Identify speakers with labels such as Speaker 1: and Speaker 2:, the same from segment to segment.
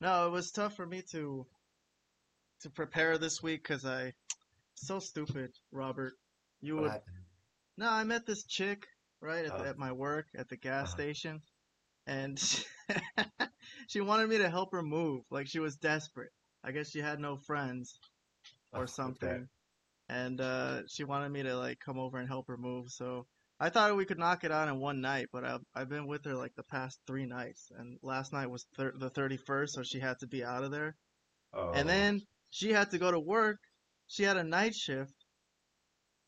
Speaker 1: No, it was tough for me to to prepare this week because I so stupid, Robert. You
Speaker 2: What
Speaker 1: would
Speaker 2: happened?
Speaker 1: no, I met this chick right at,
Speaker 2: Oh.
Speaker 1: at my work at the gas
Speaker 2: Uh-huh.
Speaker 1: station, and she wanted me to help her move. Like she was desperate. I guess she had no friends
Speaker 2: Oh,
Speaker 1: or
Speaker 2: okay.
Speaker 1: something, and uh, she wanted me to like come over and help her move. So I thought we could knock it out in one night, but I've I've been with her like the past three nights, and last night was thir- the 31st, so she had to be out of there.
Speaker 2: Oh.
Speaker 1: And then she had to go to work. She had a night shift.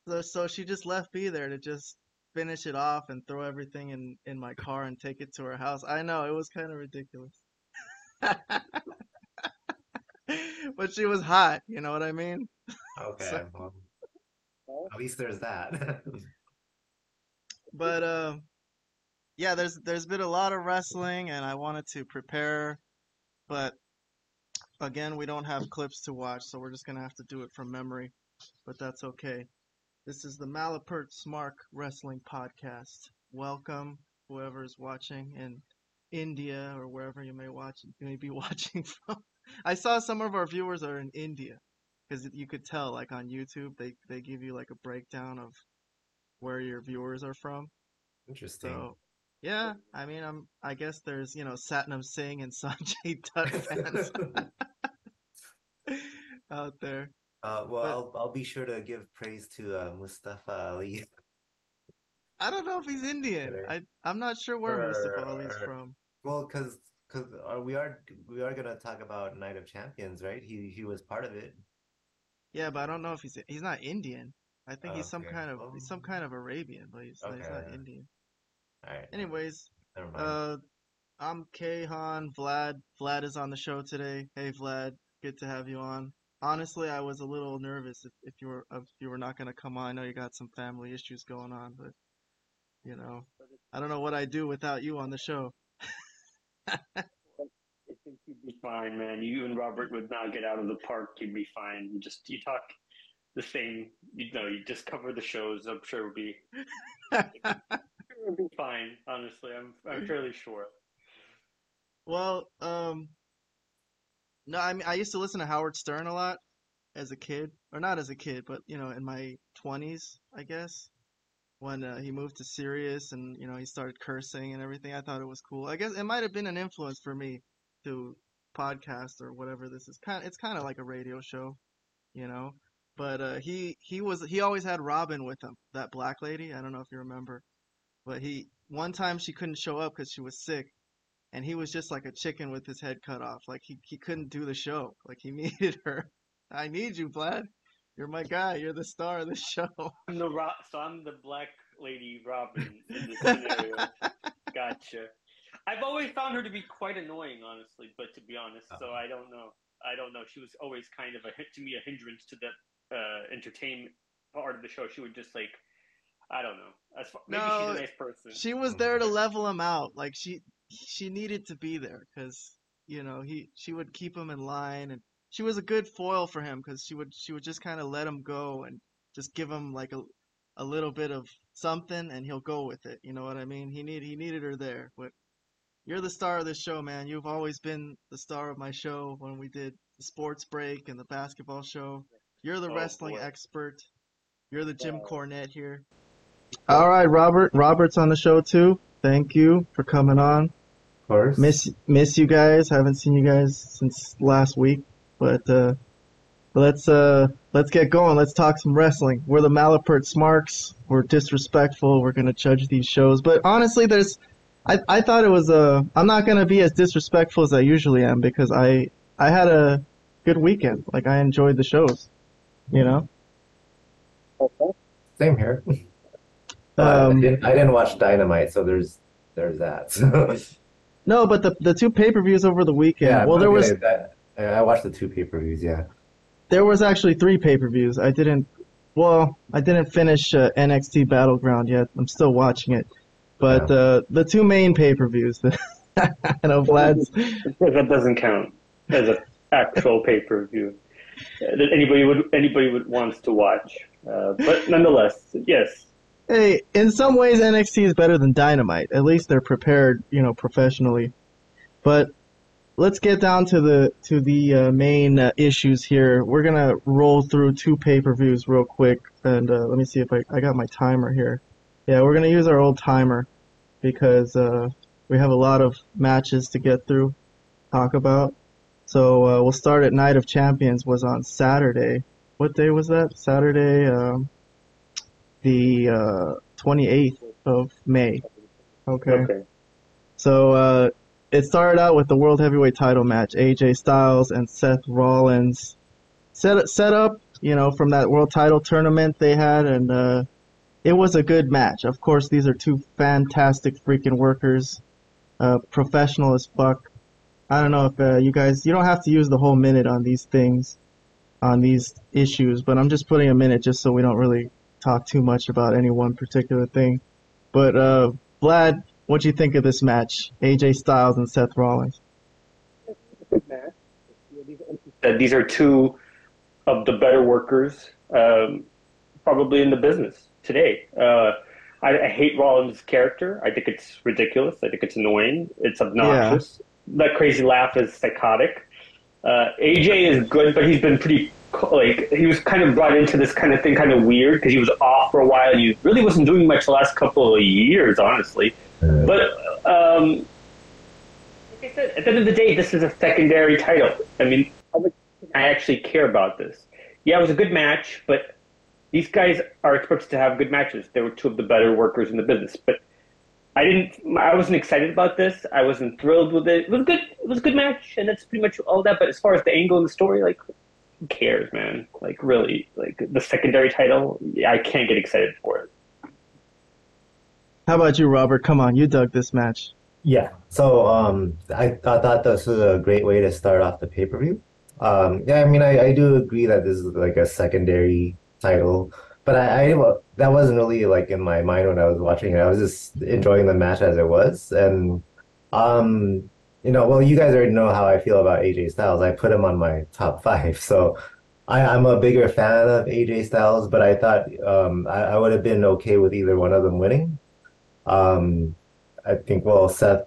Speaker 1: So, so she just left me there to just finish it off and throw everything in, in my car and take it to her house. I know, it was kind of ridiculous. But she was hot, you know what I mean?
Speaker 2: Okay,
Speaker 1: so-
Speaker 2: well, at least there's that.
Speaker 1: But uh, yeah, there's there's been a lot of wrestling and I wanted to prepare, but again, we don't have clips to watch, so we're just gonna have to do it from memory. But that's okay. This is the Malapert Smark Wrestling Podcast. Welcome, whoever is watching in India or wherever you may watch you may be watching from. I saw some of our viewers are in India because you could tell, like on YouTube, they they give you like a breakdown of where your viewers are from.
Speaker 2: Interesting.
Speaker 1: So, yeah, I mean, I'm. I guess there's you know Satnam Singh and Sanjay Dutt fans out there.
Speaker 2: Uh, well,
Speaker 1: But-
Speaker 2: I'll I'll be sure to give praise to uh, Mustafa Ali.
Speaker 1: I don't know if he's Indian. I I'm not sure where
Speaker 2: Or-
Speaker 1: Mustafa Ali's
Speaker 2: or-
Speaker 1: from.
Speaker 2: Well, because because we are we are gonna talk about Night of Champions, right? He he was part of it.
Speaker 1: Yeah, but I don't know if he's he's not Indian. I think he's some
Speaker 2: Okay.
Speaker 1: kind of he's some kind of Arabian, but he's, he's not. Indian.
Speaker 2: All right.
Speaker 1: Anyways,
Speaker 2: never mind.
Speaker 1: uh, I'm Kahan Vlad. Vlad is on the show today. Hey, Vlad. Good to have you on. Honestly, I was a little nervous if, if you were if you were not gonna come on. I know you got some family issues going on, but you know, I don't know what I'd do without you on the show.
Speaker 3: I think you'd be fine, man. You and Robert would not get out of the park. You'd be fine. You just you talk the same. You know, you just cover the shows. I'm sure it'll be it'll be fine. Honestly, I'm I'm fairly sure.
Speaker 1: Well, um, no, I mean, I used to listen to Howard Stern a lot as a kid, or not as a kid, but you know, in my 20s, I guess, when uh, he moved to Sirius and you know he started cursing and everything. I thought it was cool. I guess it might have been an influence for me to podcast or whatever this is. Kind, it's kind of like a radio show, you know. But uh, he he was he always had Robin with him, that black lady. I don't know if you remember, but he one time she couldn't show up because she was sick and he was just like a chicken with his head cut off. Like he, he couldn't do the show. Like he needed her. I need you, Vlad. You're my guy. You're the star of the show.
Speaker 3: I'm the Ro- so I'm the black lady Robin in this scenario. Gotcha. I've always found her to be quite annoying, honestly. But to be honest, so I don't know. I don't know. She was always kind of a hit to me, a hindrance to the uh, entertainment part of the show. She would just like, I don't know. As far, maybe she's
Speaker 1: No,
Speaker 3: a nice person.
Speaker 1: she was there to level him out. Like she she needed to be there because you know he she would keep him in line and she was a good foil for him because she would she would just kind of let him go and just give him like a a little bit of something and he'll go with it. You know what I mean? He need he needed her there. But you're the star of this show, man. You've always been the star of my show when we did the sports break and the basketball show. You're the
Speaker 3: Oh,
Speaker 1: wrestling
Speaker 3: boy.
Speaker 1: expert. You're the Jim Cornette here. All right, Robert. Robert's on the show too. Thank you for coming on.
Speaker 2: Of course.
Speaker 1: Miss miss you guys. Haven't seen you guys since last week, but uh, let's uh let's get going. Let's talk some wrestling. We're the Malapert Smarks. We're disrespectful. We're gonna judge these shows, but honestly, there's I I thought it was uh I'm not gonna be as disrespectful as I usually am because I I had a good weekend. Like I enjoyed the shows, you know.
Speaker 2: Same here. But I
Speaker 1: Um,
Speaker 2: didn't, I didn't watch Dynamite, so there's there's that. So,
Speaker 1: no, but the the two pay per views over the weekend.
Speaker 2: yeah,
Speaker 1: well, there was
Speaker 2: that. I I watched the two pay-per-views. Yeah.
Speaker 1: There was actually three pay-per-views. I didn't, well, I didn't finish uh, NXT Battleground yet. I'm still watching it. But
Speaker 2: Yeah.
Speaker 1: uh, the two main pay-per-views, the, I know Vlad's,
Speaker 3: that doesn't count as an actual pay per view that anybody would anybody would wants to watch. Uh, but nonetheless, yes,
Speaker 1: hey, in some ways NXT is better than Dynamite. At least they're prepared, you know, professionally. But let's get down to the to the uh, main uh, issues here. We're gonna roll through two pay per views real quick, and uh, let me see if I I got my timer here. Yeah, we're gonna use our old timer because uh, we have a lot of matches to get through, talk about. So uh, we'll start at Night of Champions was on Saturday. What day was that? Saturday, um, the uh, 28th of May. Okay.
Speaker 3: Okay.
Speaker 1: So uh, it started out with the World Heavyweight Title match: AJ Styles and Seth Rollins. Set set up, you know, from that World Title tournament they had, and uh, it was a good match. Of course, these are two fantastic freaking workers, uh, professional as fuck. I don't know if uh, you guys, you don't have to use the whole minute on these things, on these issues, but I'm just putting a minute just so we don't really talk too much about any one particular thing. But uh, Vlad, what do you think of this match? AJ Styles and Seth Rollins.
Speaker 3: That these are two of the better workers, um, probably in the business today. Uh, I, I hate Rollins' character. I think it's ridiculous. I think it's annoying. It's obnoxious. That crazy laugh is psychotic. Uh, AJ is good, but he's been pretty like he was kind of brought into this kind of thing, kind of weird because he was off for a while. He really wasn't doing much the last couple of years, honestly.
Speaker 2: Uh,
Speaker 3: But um, like I said, at the end of the day, this is a secondary title. I mean, I actually care about this. Yeah, it was a good match, but these guys are expected to have good matches. They were two of the better workers in the business, but I didn't. I wasn't excited about this. I wasn't thrilled with it. It was good. It was a good match, and that's pretty much all that. But as far as the angle and the story, like, who cares, man? Like, really, like the secondary title, I can't get excited for it.
Speaker 1: How about you, Robert? Come on, you dug this match.
Speaker 2: Yeah. So um, I, I thought this was a great way to start off the pay per view. Um, yeah, I mean, I, I do agree that this is like a secondary title, but I, I that wasn't really like in my mind when I was watching it. I was just enjoying the match as it was, and um, you know, well, you guys already know how I feel about AJ Styles. I put him on my top five, so I, I'm a bigger fan of AJ Styles, but I thought um, I, I would have been okay with either one of them winning. Um, I think, well, Seth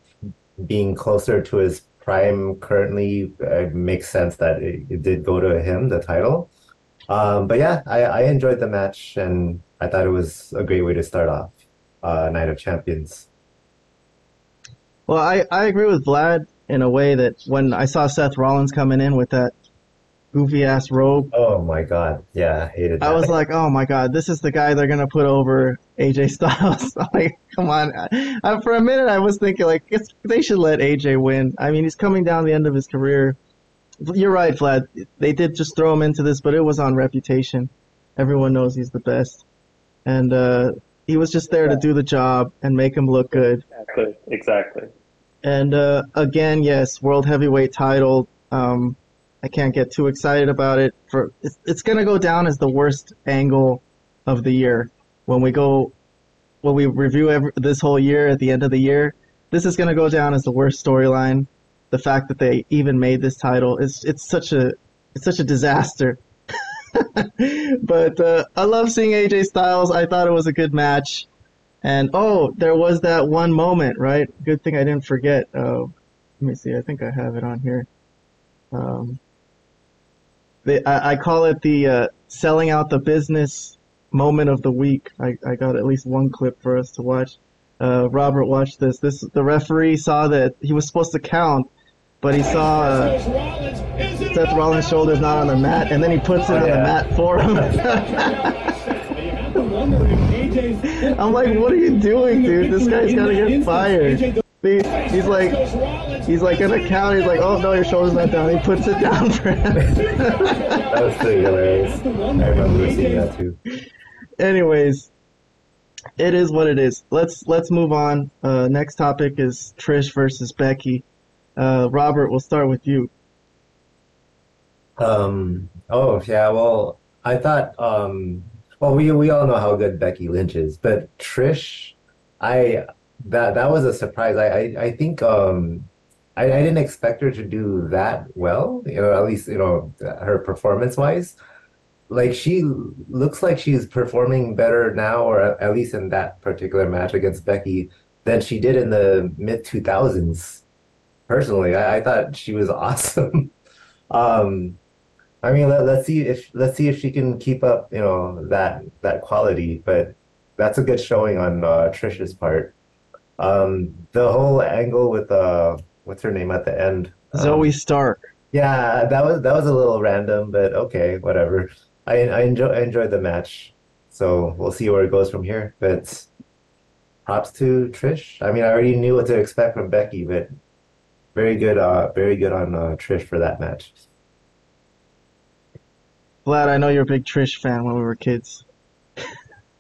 Speaker 2: being closer to his prime currently uh, makes sense that it, it did go to him, the title. Um, but yeah, I, I enjoyed the match and I thought it was a great way to start off uh, Night of Champions.
Speaker 1: Well, I, I agree with Vlad in a way that when I saw Seth Rollins coming in with that goofy ass robe,
Speaker 2: Oh my God. Yeah, I hated that.
Speaker 1: I was like, oh my god, this is the guy they're gonna put over AJ Styles. like, come on. I, for a minute, I was thinking like, it's, they should let AJ win. I mean, he's coming down the end of his career. You're right, Vlad. They did just throw him into this, but it was on reputation. Everyone knows he's the best, and uh, he was just there to do the job and make him look good.
Speaker 3: Exactly. Exactly.
Speaker 1: And uh, again, yes, world heavyweight title. Um, I can't get too excited about it. For it's, it's gonna go down as the worst angle of the year when we go when we review every, this whole year at the end of the year. This is gonna go down as the worst storyline. The fact that they even made this title is it's such a it's such a disaster. but uh, I love seeing AJ Styles. I thought it was a good match. And oh, there was that one moment, right? Good thing I didn't forget. Uh, let me see. I think I have it on here. Um, they, I, I call it the uh, selling out the business moment of the week. I, I got at least one clip for us to watch. Uh, Robert, watch this. This the referee saw that he was supposed to count, but he saw uh, Seth Rollins' shoulders not on the mat, and then he puts it on the mat for him. I'm like, what are you doing, dude? This guy's gotta get fired. He's like, he's like gonna count. He's like, oh no, your shoulder's not down. He puts it down for him.
Speaker 2: that was pretty hilarious. I remember seeing that too.
Speaker 1: Anyways, it is what it is. Let's let's move on. Uh, next topic is Trish versus Becky. Uh, Robert, we'll start with you.
Speaker 2: Um, oh yeah, well, I thought um well we we all know how good Becky Lynch is, but Trish, I that that was a surprise. I I, I think um I, I didn't expect her to do that well, you know, at least, you know, her performance wise. Like she looks like she's performing better now, or at, least in that particular match against Becky, than she did in the mid 2000s. Personally. I, I thought she was awesome. Um, I mean, let, let's see if let's see if she can keep up, you know, that that quality. But that's a good showing on uh, Trisha's part. Um, the whole angle with uh, what's her name at the end?
Speaker 1: Zoey
Speaker 2: Um,
Speaker 1: Stark.
Speaker 2: yeah, that was that was a little random, but okay, whatever. I I enjoy I enjoyed the match, so we'll see where it goes from here. But props to Trish. I mean, I already knew what to expect from Becky, but very good, uh, very good on uh, Trish for that match.
Speaker 1: Vlad, I know you're a big Trish fan when we were kids.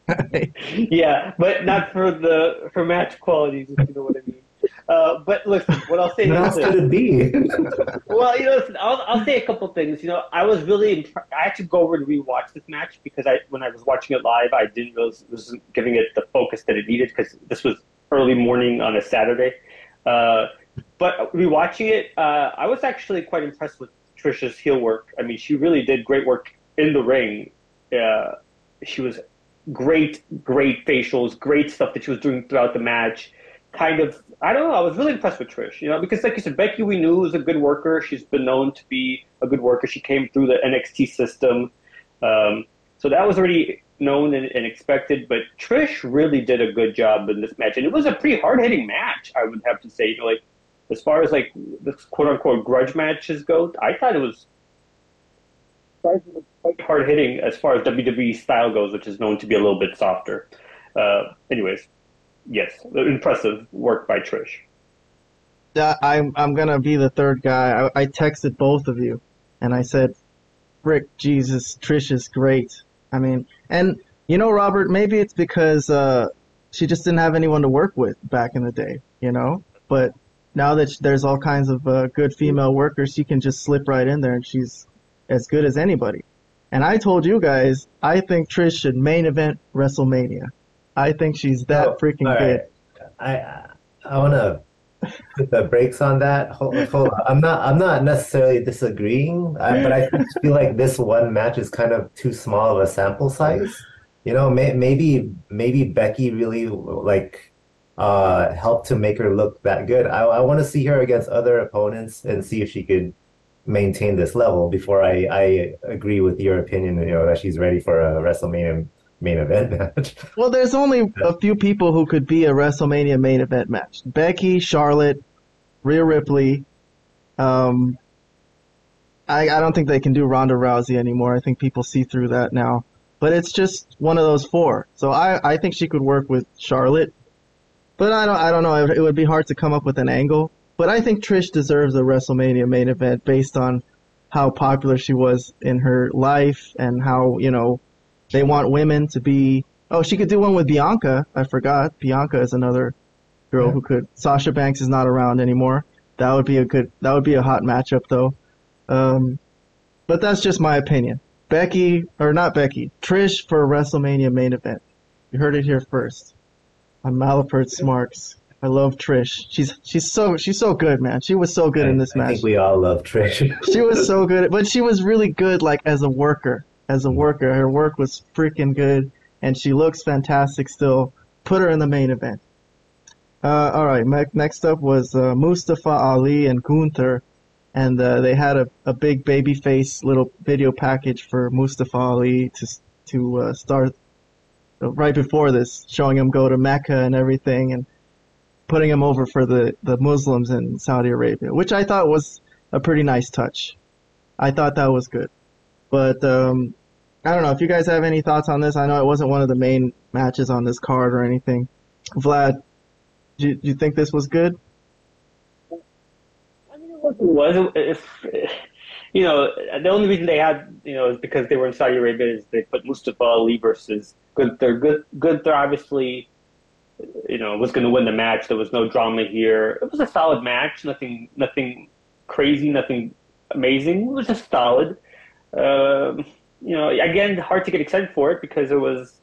Speaker 3: yeah, but not for the for match qualities, if you know what I mean. Uh, but listen, what I'll say
Speaker 2: What
Speaker 3: is
Speaker 2: else
Speaker 3: this.
Speaker 2: could it be?
Speaker 3: Well, you know, listen, I'll, I'll say a couple things. You know, I was really impre- I had to go over and rewatch this match because I when I was watching it live, I didn't realize it wasn't giving it the focus that it needed because this was early morning on a Saturday. Uh, but rewatching it, uh, I was actually quite impressed with Trisha's heel work. I mean, she really did great work in the ring. Uh, she was great, great facials, great stuff that she was doing throughout the match. Kind of, I don't know. I was really impressed with Trish, you know, because like you said, Becky we knew was a good worker. She's been known to be a good worker. She came through the NXT system, um, so that was already known and, and expected. But Trish really did a good job in this match, and it was a pretty hard hitting match. I would have to say, you know, like as far as like the quote unquote grudge matches go, I thought it was quite hard hitting as far as WWE style goes, which is known to be a little bit softer. Uh, anyways, yes, impressive work by Trish.
Speaker 1: I'm I'm gonna be the third guy. I, I texted both of you, and I said, "Frick, Jesus, Trish is great." I mean, and you know, Robert, maybe it's because uh, she just didn't have anyone to work with back in the day, you know. But now that there's all kinds of uh, good female workers, she can just slip right in there, and she's as good as anybody. And I told you guys, I think Trish should main event WrestleMania. I think she's that
Speaker 2: Oh,
Speaker 1: freaking
Speaker 2: all
Speaker 1: good.
Speaker 2: I I want to put the brakes on that. Hold, hold on. I'm not I'm not necessarily disagreeing, but I feel like this one match is kind of too small of a sample size. You know, may, maybe maybe Becky really like uh helped to make her look that good. I I want to see her against other opponents and see if she could maintain this level before I I agree with your opinion, you know, that she's ready for a WrestleMania main event match.
Speaker 1: Well, there's only a few people who could be a WrestleMania main event match: Becky, Charlotte, Rhea Ripley. Um, I I don't think they can do Ronda Rousey anymore. I think people see through that now. But it's just one of those four. So I I think she could work with Charlotte, but I don't I don't know. It, would be hard to come up with an angle. But I think Trish deserves a WrestleMania main event based on how popular she was in her life and how you know they want women to be. Oh, she could do one with Bianca. I forgot. Bianca is another girl
Speaker 2: Yeah.
Speaker 1: who could. Sasha Banks is not around anymore. That would be a good. That would be a hot matchup though. Um, but that's just my opinion. Becky or not Becky, Trish for WrestleMania main event. You heard it here first. On Malapert Smarks. I love Trish. She's she's so she's so good, man. She was so good in this
Speaker 2: I
Speaker 1: match
Speaker 2: think we all love Trish.
Speaker 1: she was so good, but she was really good, like as a worker. As a worker, her work was freaking good, and she looks fantastic still. Put her in the main event. Uh, all right, me- next up was uh, Mustafa Ali and Gunther, and uh, they had a, a big babyface little video package for Mustafa Ali to to uh, start right before this, showing him go to Mecca and everything, and putting him over for the the Muslims in Saudi Arabia, which I thought was a pretty nice touch. I thought that was good. But um, I don't know if you guys have any thoughts on this. I know it wasn't one of the main matches on this card or anything. Vlad, do you, do you think this was good?
Speaker 3: I mean, it was, if you know the only reason they had you know is because they were in Saudi Arabia is they put Mustafa Ali versus Gunther. Good Gunther obviously you know was going to win the match. There was no drama here. It was a solid match. Nothing nothing crazy. Nothing amazing. It was just solid. Um, you know, again, hard to get excited for it because it was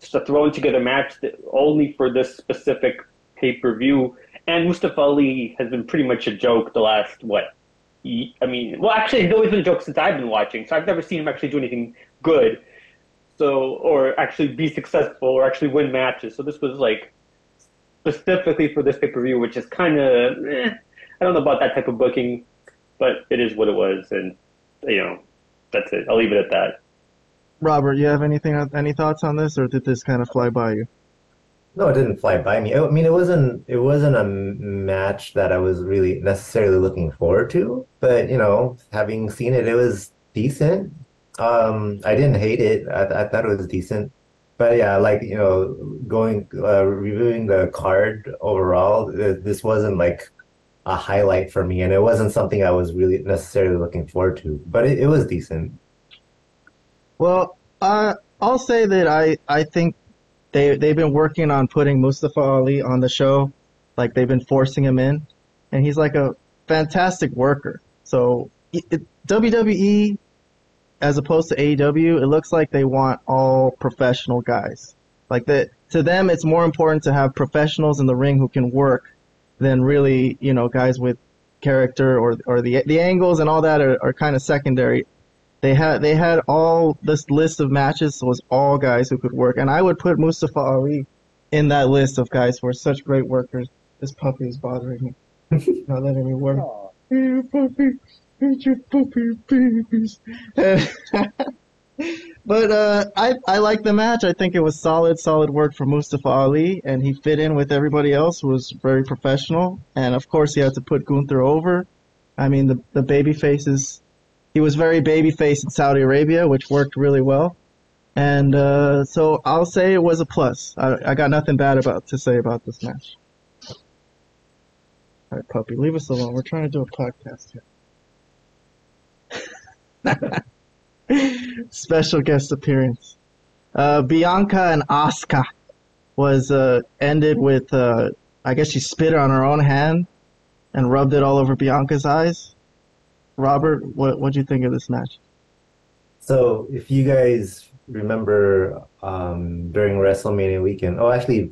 Speaker 3: just a thrown together match that only for this specific pay per view. And Mustafa Ali has been pretty much a joke the last what? I mean, well, actually, he's always been a joke since I've been watching. So I've never seen him actually do anything good. So, or actually be successful, or actually win matches. So this was like specifically for this pay per view, which is kind of. Eh. I don't know about that type of booking, but it is what it was, and you know, that's it. I'll leave it at that.
Speaker 1: Robert, you have anything, any thoughts on this, or did this kind of fly by you?
Speaker 2: No, it didn't fly by me. I mean, it wasn't it wasn't a match that I was really necessarily looking forward to, but you know, having seen it, it was decent. Um, I didn't hate it. I, I thought it was decent. But yeah, like you know, going uh, reviewing the card overall, this wasn't like a highlight for me, and it wasn't something I was really necessarily looking forward to. But it, it was decent.
Speaker 1: Well, uh, I'll say that I I think they they've been working on putting Mustafa Ali on the show, like they've been forcing him in, and he's like a fantastic worker. So it, WWE, as opposed to AEW, it looks like they want all professional guys. Like that to them, it's more important to have professionals in the ring who can work than really you know guys with character or or the the angles and all that are, are kind of secondary they had they had all this list of matches was all guys who could work, and I would put Mustafa Ali in that list of guys who are such great workers. This puppy is bothering me, not letting me work. Hey, puppy, your babies. but uh, I I like the match. I think it was solid, solid work for Mustafa Ali, and he fit in with everybody else was very professional. And of course, he had to put Gunther over. I mean, the the baby faces he was very babyface in Saudi Arabia, which worked really well. And uh, so I'll say it was a plus. I, I got nothing bad about to say about this match. All right, puppy, leave us alone. We're trying to do a podcast here. Special guest appearance. Uh, Bianca and Asuka was uh, ended with, uh, I guess she spit on her own hand and rubbed it all over Bianca's eyes. Robert, what what do you think of this match?
Speaker 2: So, if you guys remember um, during WrestleMania weekend, oh, actually,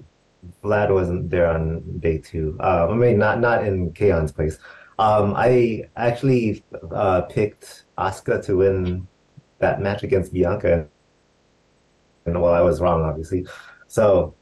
Speaker 2: Vlad wasn't there on day two. Uh, I mean, not not in Kaon's place. Um, I actually uh, picked Asuka to win that match against Bianca, and well, I was wrong, obviously. So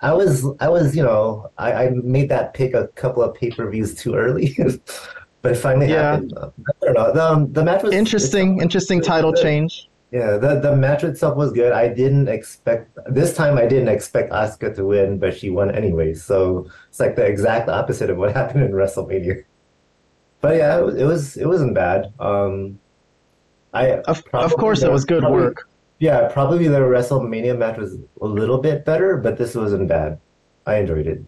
Speaker 2: I was, I was, you know, I, I made that pick a couple of pay per views too early. but it finally yeah. happened. I don't know. The, um, the match was
Speaker 1: interesting. Interesting title good. change.
Speaker 2: Yeah, the the match itself was good. I didn't expect this time. I didn't expect Asuka to win, but she won anyway. So it's like the exact opposite of what happened in WrestleMania. But yeah, it was it, was, it wasn't bad. Um, I
Speaker 1: of, of course it was good
Speaker 2: probably,
Speaker 1: work.
Speaker 2: Yeah, probably the WrestleMania match was a little bit better, but this wasn't bad. I enjoyed it.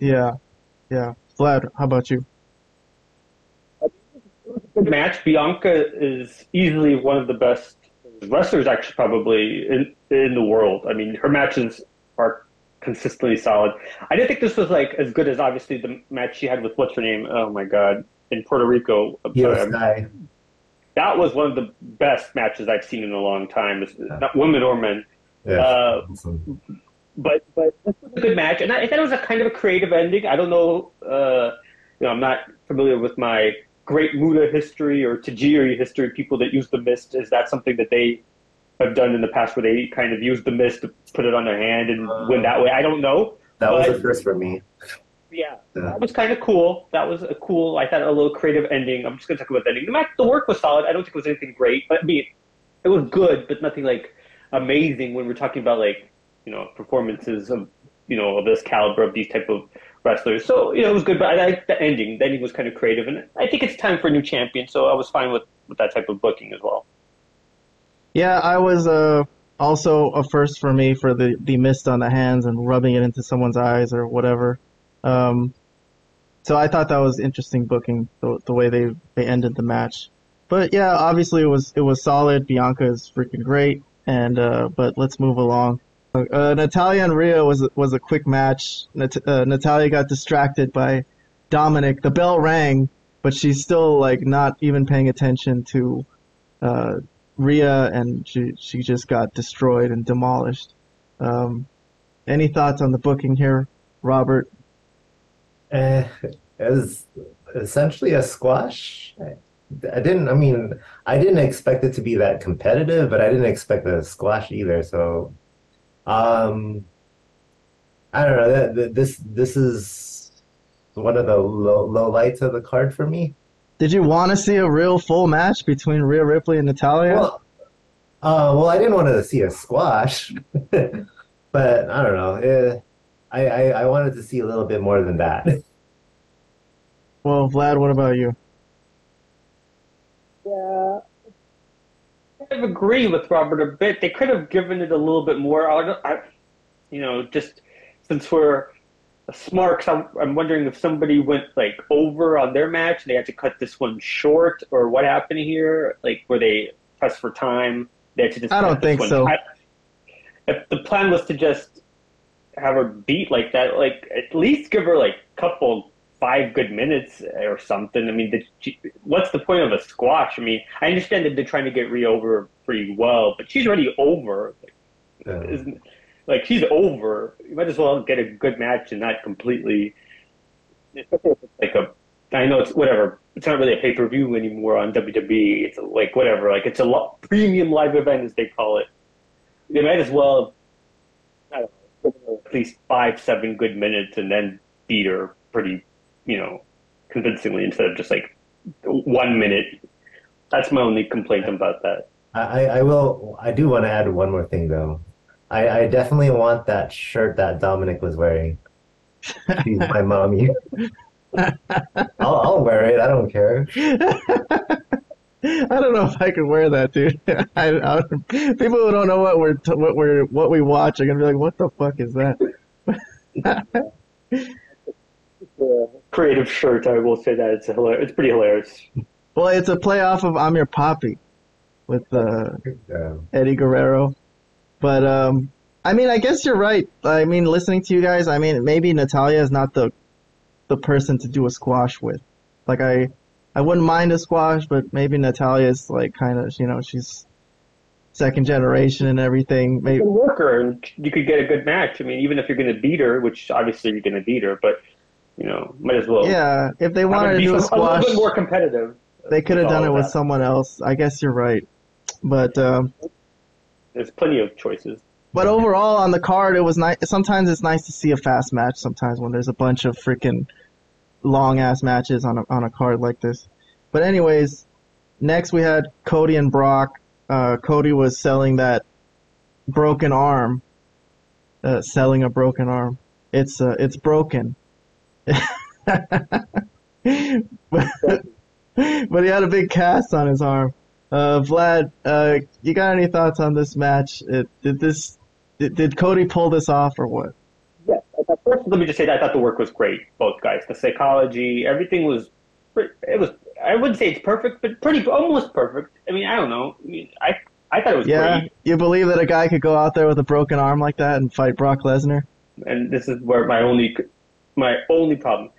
Speaker 1: Yeah, yeah. Vlad, how about you?
Speaker 3: good match. Bianca is easily one of the best wrestlers, actually, probably in in the world. I mean, her matches are consistently solid. I didn't think this was like as good as obviously the match she had with what's her name? Oh my god, in Puerto Rico.
Speaker 2: Yes,
Speaker 3: that was one of the best matches I've seen in a long time. Not women or men.
Speaker 2: Yeah, uh,
Speaker 3: but but this was a good match, and I, I thought it was a kind of a creative ending. I don't know. Uh, you know, I'm not familiar with my Great Muta history or Tajiri history, people that use the mist, is that something that they have done in the past where they kind of use the mist to put it on their hand and uh, win that way? I don't know.
Speaker 2: That was the first for me.
Speaker 3: Yeah, that was kind of cool. That was a cool, I thought, a little creative ending. I'm just going to talk about the ending. The, match, the work was solid. I don't think it was anything great, but I mean, it was good, but nothing like amazing when we're talking about like, you know, performances of, you know, of this caliber of these type of wrestlers. So you know, it was good, but I like the ending. The ending was kind of creative, and I think it's time for a new champion. So I was fine with with that type of booking as well.
Speaker 1: Yeah, I was uh, also a first for me for the the mist on the hands and rubbing it into someone's eyes or whatever. Um, so I thought that was interesting booking the the way they they ended the match. But yeah, obviously it was it was solid. Bianca is freaking great, and uh, but let's move along. Uh, Natalya and Rhea was was a quick match. Nat- uh, Natalya got distracted by Dominic. The bell rang, but she's still like not even paying attention to uh, Rhea, and she she just got destroyed and demolished. Um, any thoughts on the booking here, Robert?
Speaker 2: Uh, it essentially a squash. I didn't. I mean, I didn't expect it to be that competitive, but I didn't expect a squash either. So um, I don't know. That, that this this is one of the low, low lights of the card for me.
Speaker 1: Did you want to see a real full match between Rhea Ripley and Natalya?
Speaker 2: Well, uh, well, I didn't want to see a squash, but I don't know. Eh, I, I I wanted to see a little bit more than that.
Speaker 1: well, Vlad, what about you?
Speaker 3: Yeah. I kind of agree with Robert a bit. They could have given it a little bit more. I, I you know, just since we're smart, cause I'm, I'm wondering if somebody went like over on their match and they had to cut this one short, or what happened here? Like, were they pressed for time? They had to just.
Speaker 1: I don't think so. I,
Speaker 3: if the plan was to just have her beat like that, like at least give her like a couple five good minutes or something. I mean, the, what's the point of a squash? I mean, I understand that they're trying to get Rhea over pretty well, but she's already over. Yeah. Like she's over. You might as well get a good match and not completely like a. I know it's whatever. It's not really a pay per view anymore on WWE. It's like whatever. Like it's a lo- premium live event as they call it. They might as well. I don't at least five, seven good minutes, and then beat her pretty you know, convincingly instead of just like one minute. That's my only complaint about that.
Speaker 2: I, I will. I do want to add one more thing though. I, I definitely want that shirt that Dominic was wearing. She's my mommy. I'll, I'll wear it. I don't care.
Speaker 1: I don't know if I could wear that, dude. I, I, people who don't know what we're what we're what we watch are gonna be like, "What the fuck is that?"
Speaker 3: creative shirt. I will say that it's hilarious. It's pretty hilarious.
Speaker 1: Well, it's a play off of "I'm Your Papi" with uh, yeah. Eddie Guerrero. But um, I mean, I guess you're right. I mean, listening to you guys, I mean, maybe Natalya is not the the person to do a squash with. Like I, I wouldn't mind a squash, but maybe Natalya is like kind of, you know, she's second generation and everything. Maybe
Speaker 3: you work her, and you could get a good match. I mean, even if you're going to beat her, which obviously you're going to beat her, but you know, might as well.
Speaker 1: Yeah, if they wanted to do a squash, a
Speaker 3: little bit more competitive.
Speaker 1: They could have done it with that. someone else. I guess you're right, but um,
Speaker 3: there's plenty of choices.
Speaker 1: But overall, on the card, it was nice. Sometimes it's nice to see a fast match. Sometimes when there's a bunch of freaking long ass matches on a on a card like this. But anyways, next we had Cody and Brock. Uh, Cody was selling that broken arm. Uh, selling a broken arm. It's uh, it's broken but, but he had a big cast on his arm. Uh, Vlad, uh, you got any thoughts on this match? It, did this did, did Cody pull this off or what?
Speaker 3: First let me just say that I thought the work was great. Both guys, the psychology, everything was. It was. I wouldn't say it's perfect, but pretty almost perfect. I mean, I don't know. I mean, I I thought it was
Speaker 1: yeah,
Speaker 3: great.
Speaker 1: you believe that a guy could go out there with a broken arm like that and fight Brock Lesnar?
Speaker 3: And this is where my only my only problem.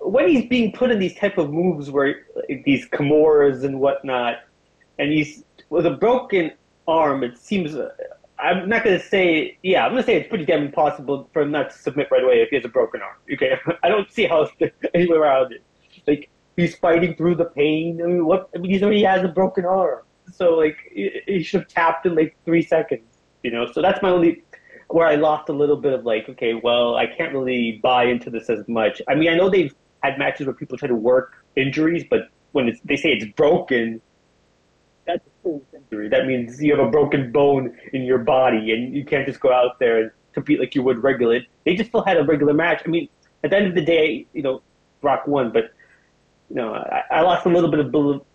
Speaker 3: When he's being put in these type of moves where like, these Kimuras and whatnot, and he's with a broken arm, it seems. I'm not gonna say, yeah, I'm gonna say it's pretty damn impossible for him not to submit right away if he has a broken arm. Okay, I don't see how any way around it. Like he's fighting through the pain. I mean, what? I mean, he already has a broken arm, so like he, he should have tapped in like three seconds. You know, so that's my only where I lost a little bit of like, okay, well, I can't really buy into this as much. I mean, I know they've had matches where people try to work injuries, but when they say it's broken, injury. That means you have a broken bone in your body, and you can't just go out there and compete like you would regular. They just still had a regular match. I mean, at the end of the day, you know, Brock won, but you know, I, I lost a little bit of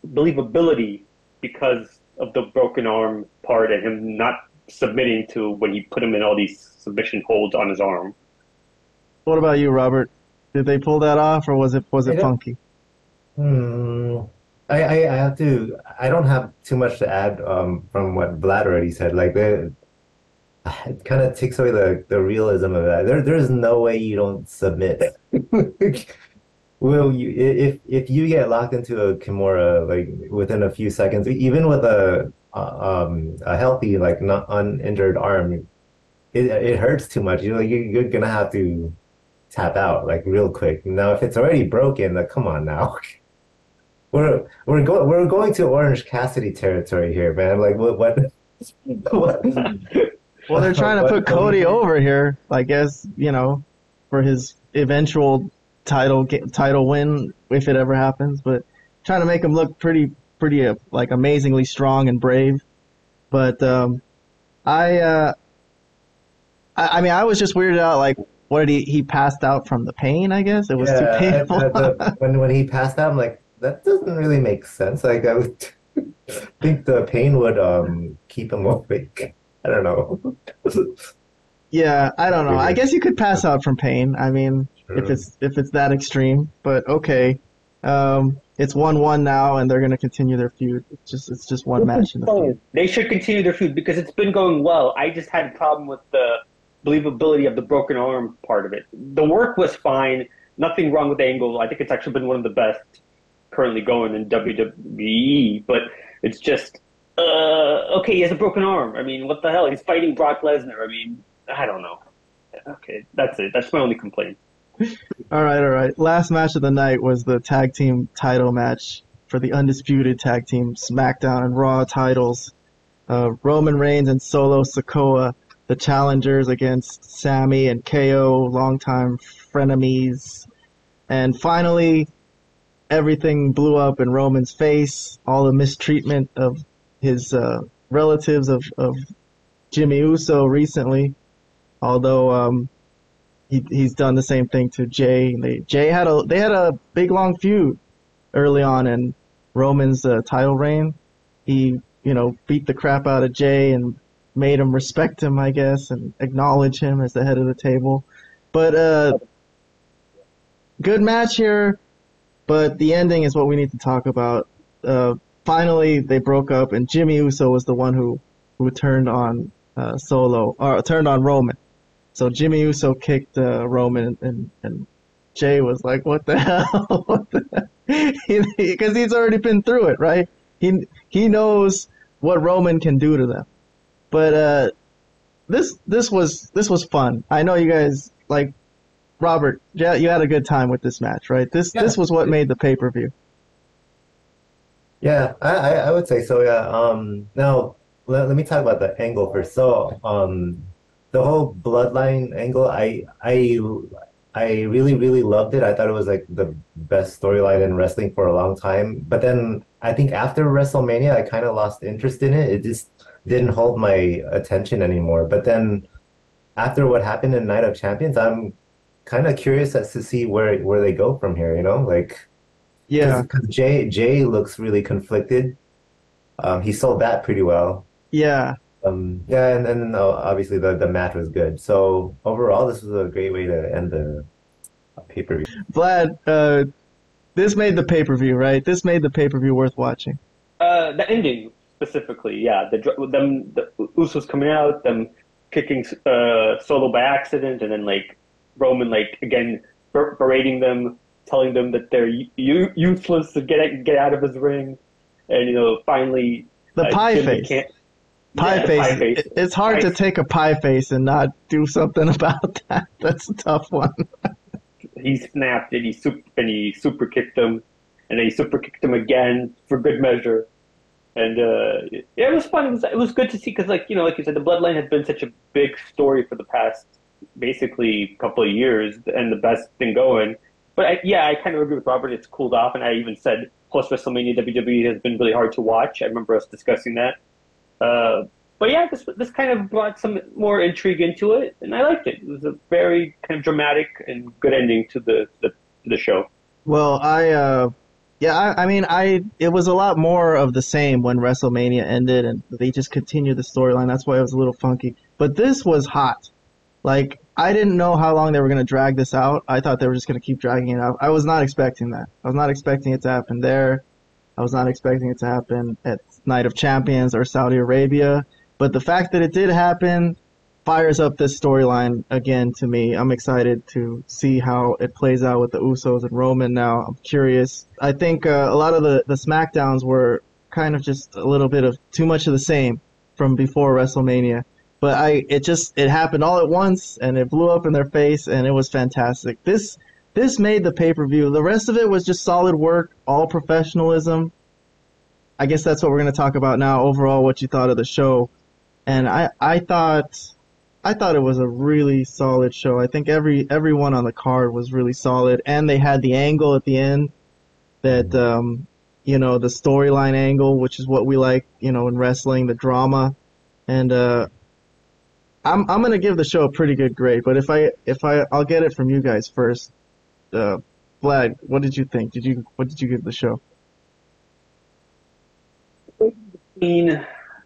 Speaker 3: believability because of the broken arm part and him not submitting to when he put him in all these submission holds on his arm.
Speaker 1: What about you, Robert? Did they pull that off, or was it was it funky?
Speaker 2: Hmm. I, I, I have to. I don't have too much to add um, from what Vlad already said. Like the, it kind of takes away the, the realism of that. There there's no way you don't submit. Well, you if if you get locked into a Kimura like within a few seconds, even with a uh, um, a healthy, like not uninjured arm, it it hurts too much. You're like you're, you're gonna have to tap out like real quick. Now, if it's already broken, like come on now. we're we're going we're going to Orange Cassidy territory here, man. Like what what?
Speaker 1: what well, they're trying to put Cody over here, I guess. You know, for his eventual title title win if it ever happens, but trying to make him look pretty pretty uh, like amazingly strong and brave. But um, I, uh, I I mean I was just weirded out like what did he he passed out from the pain I guess it was
Speaker 2: Yeah,
Speaker 1: too
Speaker 2: I-
Speaker 1: painful.
Speaker 2: the- the- when when he passed out, I'm like, that doesn't really make sense. Like I would think the pain would um keep him awake. I don't know.
Speaker 1: yeah, I don't know. I guess you could pass out from pain. I mean if it's if it's that extreme, but okay. Um, it's one one now, and they're gonna continue their feud. It's just it's just one match in the feud.
Speaker 3: They should continue their feud because it's been going well. I just had a problem with the believability of the broken arm part of it. The work was fine, nothing wrong with the angle. I think it's actually been one of the best currently going in WWE, but it's just uh, okay. He has a broken arm. I mean, what the hell? He's fighting Brock Lesnar. I mean, I don't know. Okay, that's it. That's my only complaint.
Speaker 1: All right, all right. Last match of the night was the tag team title match for the undisputed tag team SmackDown and Raw titles. Uh, Roman Reigns and Solo Sikoa, the challengers against Sami and KO, longtime frenemies. And finally, everything blew up in Roman's face. All the mistreatment of his uh, relatives of, of Jimmy Uso recently. Although um, he he's done the same thing to Jey. They Jey had a they had a big long feud early on in Roman's uh, title reign. He you know beat the crap out of Jey and made him respect him, I guess, and acknowledge him as the head of the table. But uh, good match here. But the ending is what we need to talk about. Uh, finally, they broke up, and Jimmy Uso was the one who who turned on uh, Solo or turned on Roman. So Jimmy Uso kicked uh, Roman, and and Jey was like, "What the hell?" Because he's already been through it, right? He he knows what Roman can do to them. But uh, this this was this was fun. I know you guys like Robert. Yeah, you had a good time with this match, right? This
Speaker 2: Yeah.
Speaker 1: this was what made the pay per view.
Speaker 2: Yeah, I, I, I would say so, yeah. Um, now let, let me talk about the angle first. So, um, the whole bloodline angle, I I I really, really loved it. I thought it was like the best storyline in wrestling for a long time. But then I think after WrestleMania, I kind of lost interest in it. It just didn't hold my attention anymore. But then after what happened in Night of Champions, I'm kind of curious as to see where where they go from here, you know? Like
Speaker 1: Yeah,
Speaker 2: because Jey Jey looks really conflicted. Um, he sold that pretty well.
Speaker 1: yeah.
Speaker 2: Um, yeah, and then uh, obviously the the match was good. So overall, this was a great way to end the pay-per-view.
Speaker 1: Vlad, uh, this made the pay per view, right? This made the pay per view worth watching.
Speaker 3: Uh, the ending specifically, yeah. The them the Usos coming out, them kicking uh, Solo by accident, and then like Roman like again ber- berating them, telling them that they're u- useless to get get out of his ring, and you know finally
Speaker 1: The
Speaker 3: uh,
Speaker 1: pie face. Pie
Speaker 3: Yeah,
Speaker 1: face.
Speaker 3: pie face.
Speaker 1: It's hard to take a pie face and not do something about that. That's a tough one.
Speaker 3: he snapped and he super and he super kicked him, and then he super kicked him again for good measure. And uh, it, it was fun. It was it was good to see because like you know like you said, the bloodline has been such a big story for the past basically a couple of years and the best thing going. But I, yeah, I kind of agree with Robert. It's cooled off, and I even said post WrestleMania WWE has been really hard to watch. I remember us discussing that. Uh, but yeah, this this kind of brought some more intrigue into it, and I liked it. It was a very kind of dramatic and good ending to the the, the show.
Speaker 1: Well, I, uh, yeah, I, I mean, I, it was a lot more of the same when WrestleMania ended and they just continued the storyline. That's why it was a little funky. But this was hot. Like, I didn't know how long they were going to drag this out. I thought they were just going to keep dragging it out. I was not expecting that. I was not expecting it to happen there. I was not expecting it to happen at Night of Champions or Saudi Arabia. But the fact that it did happen fires up this storyline again to me. I'm excited to see how it plays out with the Usos and Roman now. I'm curious. I think uh, a lot of the, the SmackDowns were kind of just a little bit of too much of the same from before WrestleMania. But I it just it happened all at once and it blew up in their face and it was fantastic. This this made the pay-per-view. The rest of it was just solid work, all professionalism. I guess that's what we're going to talk about now overall what you thought of the show. And I I thought I thought it was a really solid show. I think every everyone on the card was really solid, and they had the angle at the end that um, you know the storyline angle, which is what we like, you know, in wrestling, the drama, and uh, I'm I'm gonna give the show a pretty good grade. But if I if I I'll get it from you guys first. Uh, Vlad, what did you think? Did you what did you give the show?
Speaker 3: Between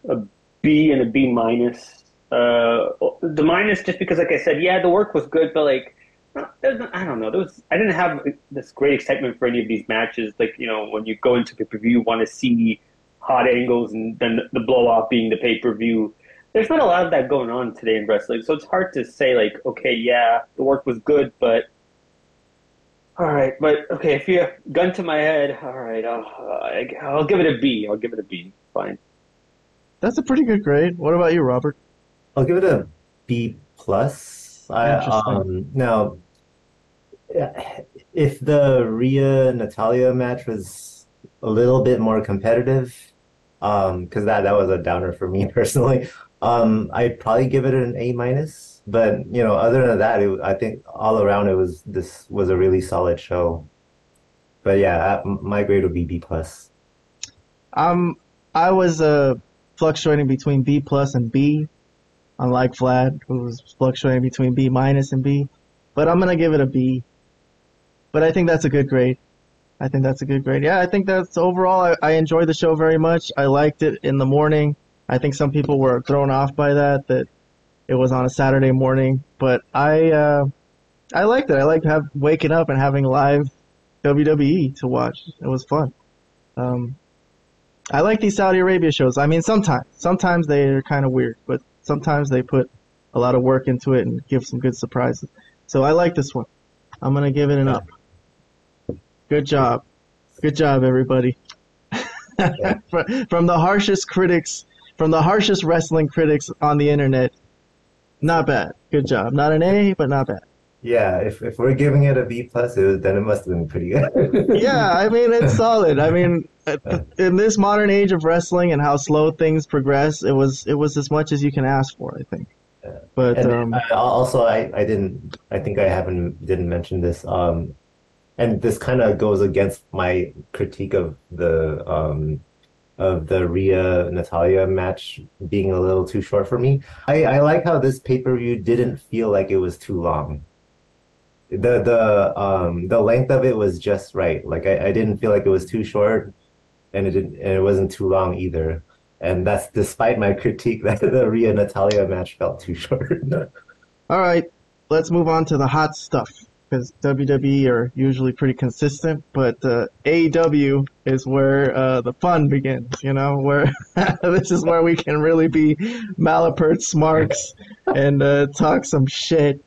Speaker 3: a B and a B minus. Uh, the minus just because, like I said, yeah, the work was good, but like, I don't know. There was I didn't have this great excitement for any of these matches. Like you know, when you go into pay per view, you want to see hot angles, and then the blow off being the pay per view. There's not a lot of that going on today in wrestling, so it's hard to say like, okay, yeah, the work was good, but all right, but okay, if you have gun to my head, all right, I'll I'll give it a B. I'll give it a B. Fine.
Speaker 1: That's a pretty good grade. What about you, Robert?
Speaker 2: I'll give it a B plus. I um now if the Rhea Natalya match was a little bit more competitive, um, because that that was a downer for me personally. Um, I'd probably give it an A minus. But you know, other than that, it, I think all around it was this was a really solid show. But yeah, my grade would be B plus.
Speaker 1: Um, I was uh fluctuating between B plus and B, unlike Vlad, who was fluctuating between B minus and B. But I'm gonna give it a B. But I think that's a good grade. I think that's a good grade. Yeah, I think that's overall. I, I enjoyed the show very much. I liked it in the morning. I think some people were thrown off by that. That it was on a Saturday morning, but I uh, I liked it. I liked have waking up and having live WWE to watch. It was fun. Um, I like these Saudi Arabia shows. I mean, sometimes sometimes they're kind of weird, but sometimes they put a lot of work into it and give some good surprises. So I like this one. I'm gonna give it an up. Good job. Good job, everybody. from the harshest critics, from the harshest wrestling critics on the internet, not bad. Good job. Not an A, but not bad.
Speaker 2: Yeah, if if we're giving it a B plus, it was, then it must have been pretty good.
Speaker 1: yeah, I mean it's solid. I mean, in this modern age of wrestling and how slow things progress, it was it was as much as you can ask for. I think. Yeah. But
Speaker 2: and
Speaker 1: um,
Speaker 2: I, also, I I didn't. I think I haven't didn't mention this. Um, and this kind of goes against my critique of the um of the Rhea Natalya match being a little too short for me. I, I like how this pay per view didn't feel like it was too long. The the um the length of it was just right. Like I, I didn't feel like it was too short, and it didn't and it wasn't too long either. And that's despite my critique that the Rhea Natalya match felt too short.
Speaker 1: All right, let's move on to the hot stuff because WWE are usually pretty consistent, but uh, AEW is where uh, the fun begins. You know, where this is where we can really be malapert smarks and uh, talk some shit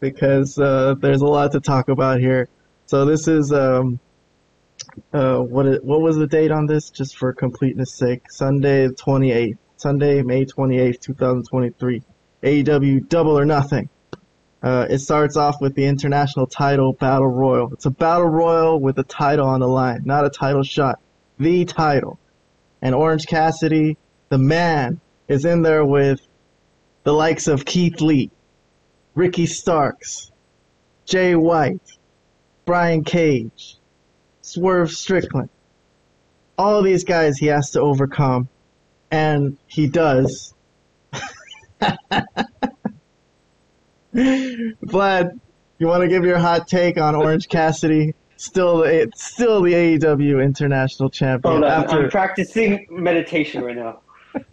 Speaker 1: because uh, there's a lot to talk about here. So this is um, uh, what it, what was the date on this? Just for completeness sake, Sunday 28th, Sunday May 28th, 2023. AEW Double or Nothing. Uh, it starts off with the international title battle royal. It's a battle royal with a title on the line, not a title shot. The title. And Orange Cassidy, the man, is in there with the likes of Keith Lee, Ricky Starks, Jay White, Brian Cage, Swerve Strickland. All these guys he has to overcome, and he does. Vlad, you want to give your hot take on Orange Cassidy? Still, it's still the AEW International Champion.
Speaker 3: Hold on, after... I'm practicing meditation right now.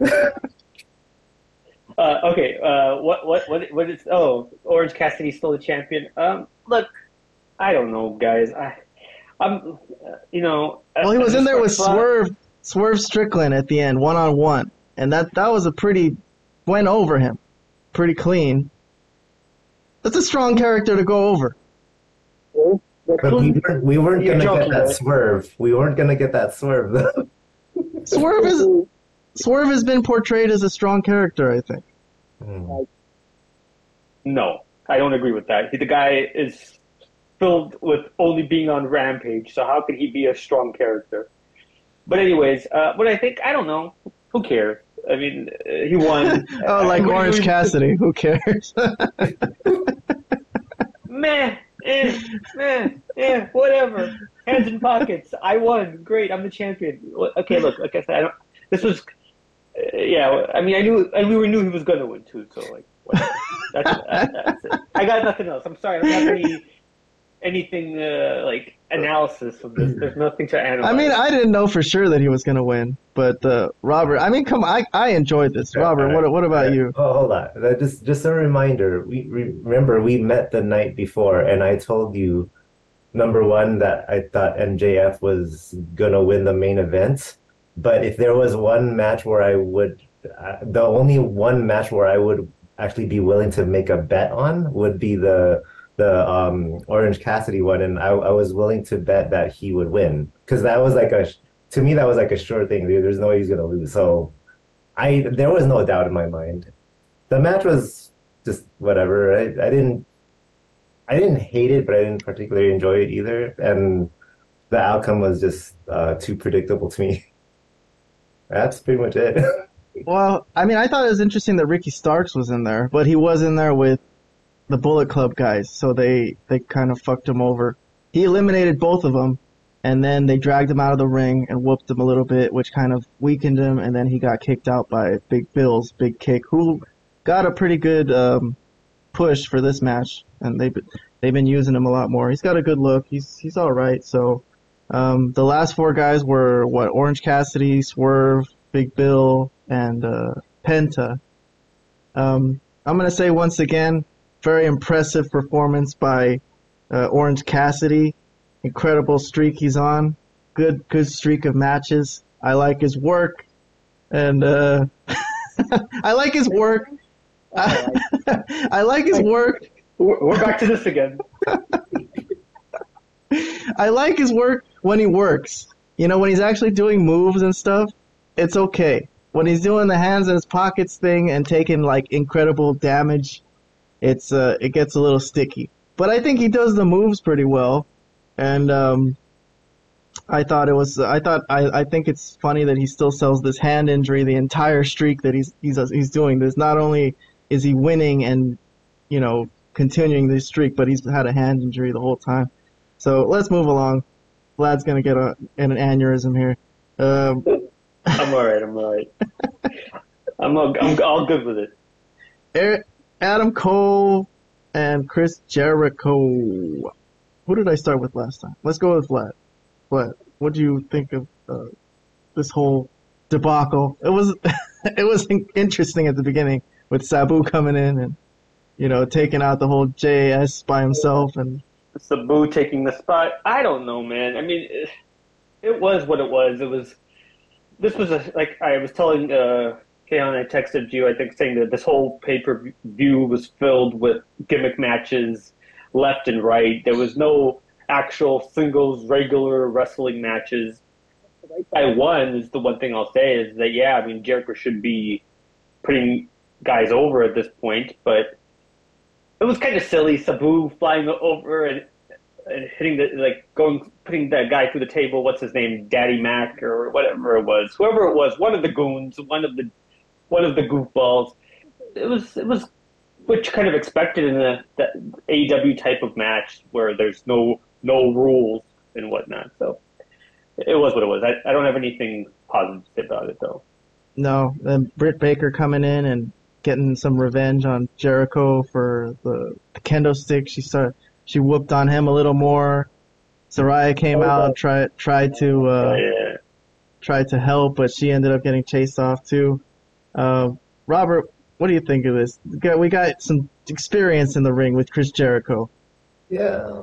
Speaker 3: uh, okay, uh, what, what, what, what is? Oh, Orange Cassidy still the champion. Um, look, I don't know, guys. I, I'm, uh, you know.
Speaker 1: Well, he was in there with Swerve, Swerve Strickland at the end, one on one, and that that was a pretty went over him, pretty clean. That's a strong character to go over.
Speaker 2: But we weren't, we weren't gonna get that right? swerve. We weren't gonna get that swerve though.
Speaker 1: Swerve is Swerve has been portrayed as a strong character, I think.
Speaker 3: Hmm. No, I don't agree with that. The guy is filled with only being on Rampage, so how could he be a strong character? But anyways, uh, what I think, I don't know. Who cares? I mean, he won.
Speaker 1: oh, like Orange Cassidy. Who cares?
Speaker 3: Meh, eh, meh, eh, whatever. Hands in pockets. I won. Great. I'm the champion. Okay, look, like I said, I don't. This was, uh, yeah. I mean, I knew, and we were knew he was gonna win too. So like, whatever. That's, that's it. I got nothing else. I'm sorry. I don't have any anything uh, like analysis of this. There's nothing to analyze.
Speaker 1: I mean, I didn't know for sure that he was gonna win, but uh, Robert. I mean, come on, I, I enjoyed this.
Speaker 2: Yeah,
Speaker 1: Robert, what what about you?
Speaker 2: Oh, hold on. Just just a reminder. We re- remember we met the night before, and I told you, number one, that I thought MJF was gonna win the main event. But if there was one match where I would, uh, the only one match where I would actually be willing to make a bet on would be the the um Orange Cassidy one, and I I was willing to bet that he would win because that was like a to me that was like a sure thing. There- There's no way he's gonna lose. So. I there was no doubt in my mind. The match was just whatever. I, I didn't I didn't hate it, but I didn't particularly enjoy it either. And the outcome was just uh, too predictable to me. That's pretty much it.
Speaker 1: Well, I mean, I thought it was interesting that Ricky Starks was in there, but he was in there with the Bullet Club guys, so they they kind of fucked him over. He eliminated both of them, and then they dragged him out of the ring and whooped him a little bit, which kind of weakened him. And then he got kicked out by Big Bill's Big Kick, who got a pretty good um, push for this match, and they they've been using him a lot more. He's got a good look. He's he's all right. So um, the last four guys were what Orange Cassidy, Swerve, Big Bill, and uh, Penta. Um, I'm gonna say once again, very impressive performance by uh, Orange Cassidy. Incredible streak he's on. Good good streak of matches. I like his work, and uh, I like his work. I, I like his work.
Speaker 3: we're back to this again.
Speaker 1: I like his work when he works. You know, when he's actually doing moves and stuff, it's okay. When he's doing the hands in his pockets thing and taking like incredible damage, it's uh it gets a little sticky. But I think he does the moves pretty well, and um, I thought it was I thought I, I think it's funny that he still sells this hand injury the entire streak that he's he's he's doing this. Not only is he winning and you know continuing this streak, but he's had a hand injury the whole time. So let's move along. Vlad's gonna get a, an aneurysm here. Um,
Speaker 3: I'm all right. I'm all right. I'm all, I'm all good with it.
Speaker 1: Eric, Adam Cole and Chris Jericho. Who did I start with last time? Let's go with Vlad. Vlad, what do you think of uh, this whole debacle? It was it was interesting at the beginning with Sabu coming in and you know taking out the whole JAS by himself and
Speaker 3: Sabu taking the spot. I don't know, man. I mean, it, it was what it was. It was. This was a like I was telling uh, Kayon. I texted you. I think saying that this whole pay per view was filled with gimmick matches, left and right. There was no actual singles regular wrestling matches. I won is the one thing I'll say is that yeah, I mean Jericho should be putting guys over at this point, but it was kind of silly. Sabu flying over and, and hitting the like going putting that guy through the table. What's his name? Daddy Mac or whatever it was. Whoever it was, one of the goons, one of the one of the goofballs. It was it was which kind of expected in a AEW type of match where there's no no rules and whatnot. So it was what it was. I, I don't have anything positive to say about it though.
Speaker 1: no, then Britt Baker coming in and getting some revenge on Jericho for the, the kendo stick. She started she whooped on him a little more. Saraya came
Speaker 3: Oh,
Speaker 1: out,
Speaker 3: God.
Speaker 1: tried tried to uh,
Speaker 3: yeah.
Speaker 1: tried to help, but she ended up getting chased off too. Uh, Robert, what do you think of this? We got, we got some experience in the ring with Chris Jericho.
Speaker 2: Yeah.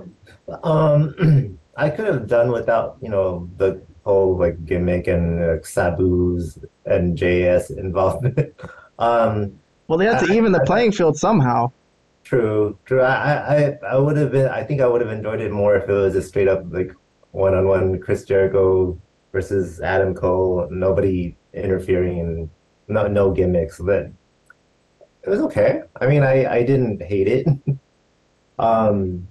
Speaker 2: Um, I could have done without, you know, the whole like gimmick and uh, Sabu's and JS involvement. um,
Speaker 1: Well, they had to
Speaker 2: I-
Speaker 1: even the
Speaker 2: I-
Speaker 1: playing field somehow.
Speaker 2: True, true. I, I, I would have been. I think I would have enjoyed it more if it was a straight up like one-on-one Chris Jericho versus Adam Cole. Nobody interfering and no, no gimmicks. But it was okay. I mean, I, I didn't hate it. um.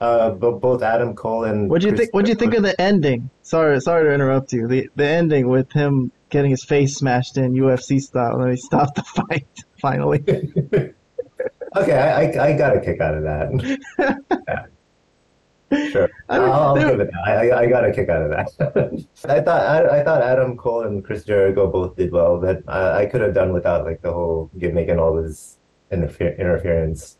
Speaker 2: Uh, but both Adam Cole and
Speaker 1: what do
Speaker 2: you
Speaker 1: think? What do you think of the ending? Sorry, sorry to interrupt you. The the ending with him getting his face smashed in UFC style, and then he stopped the fight finally.
Speaker 2: Okay, I, I I got a kick out of that. Yeah. Sure,
Speaker 1: I mean,
Speaker 2: I'll, I'll give it that. I, I I got a kick out of that. I thought I, I thought Adam Cole and Chris Jericho both did well, but I, I could have done without like the whole gimmick and all this interfer interference.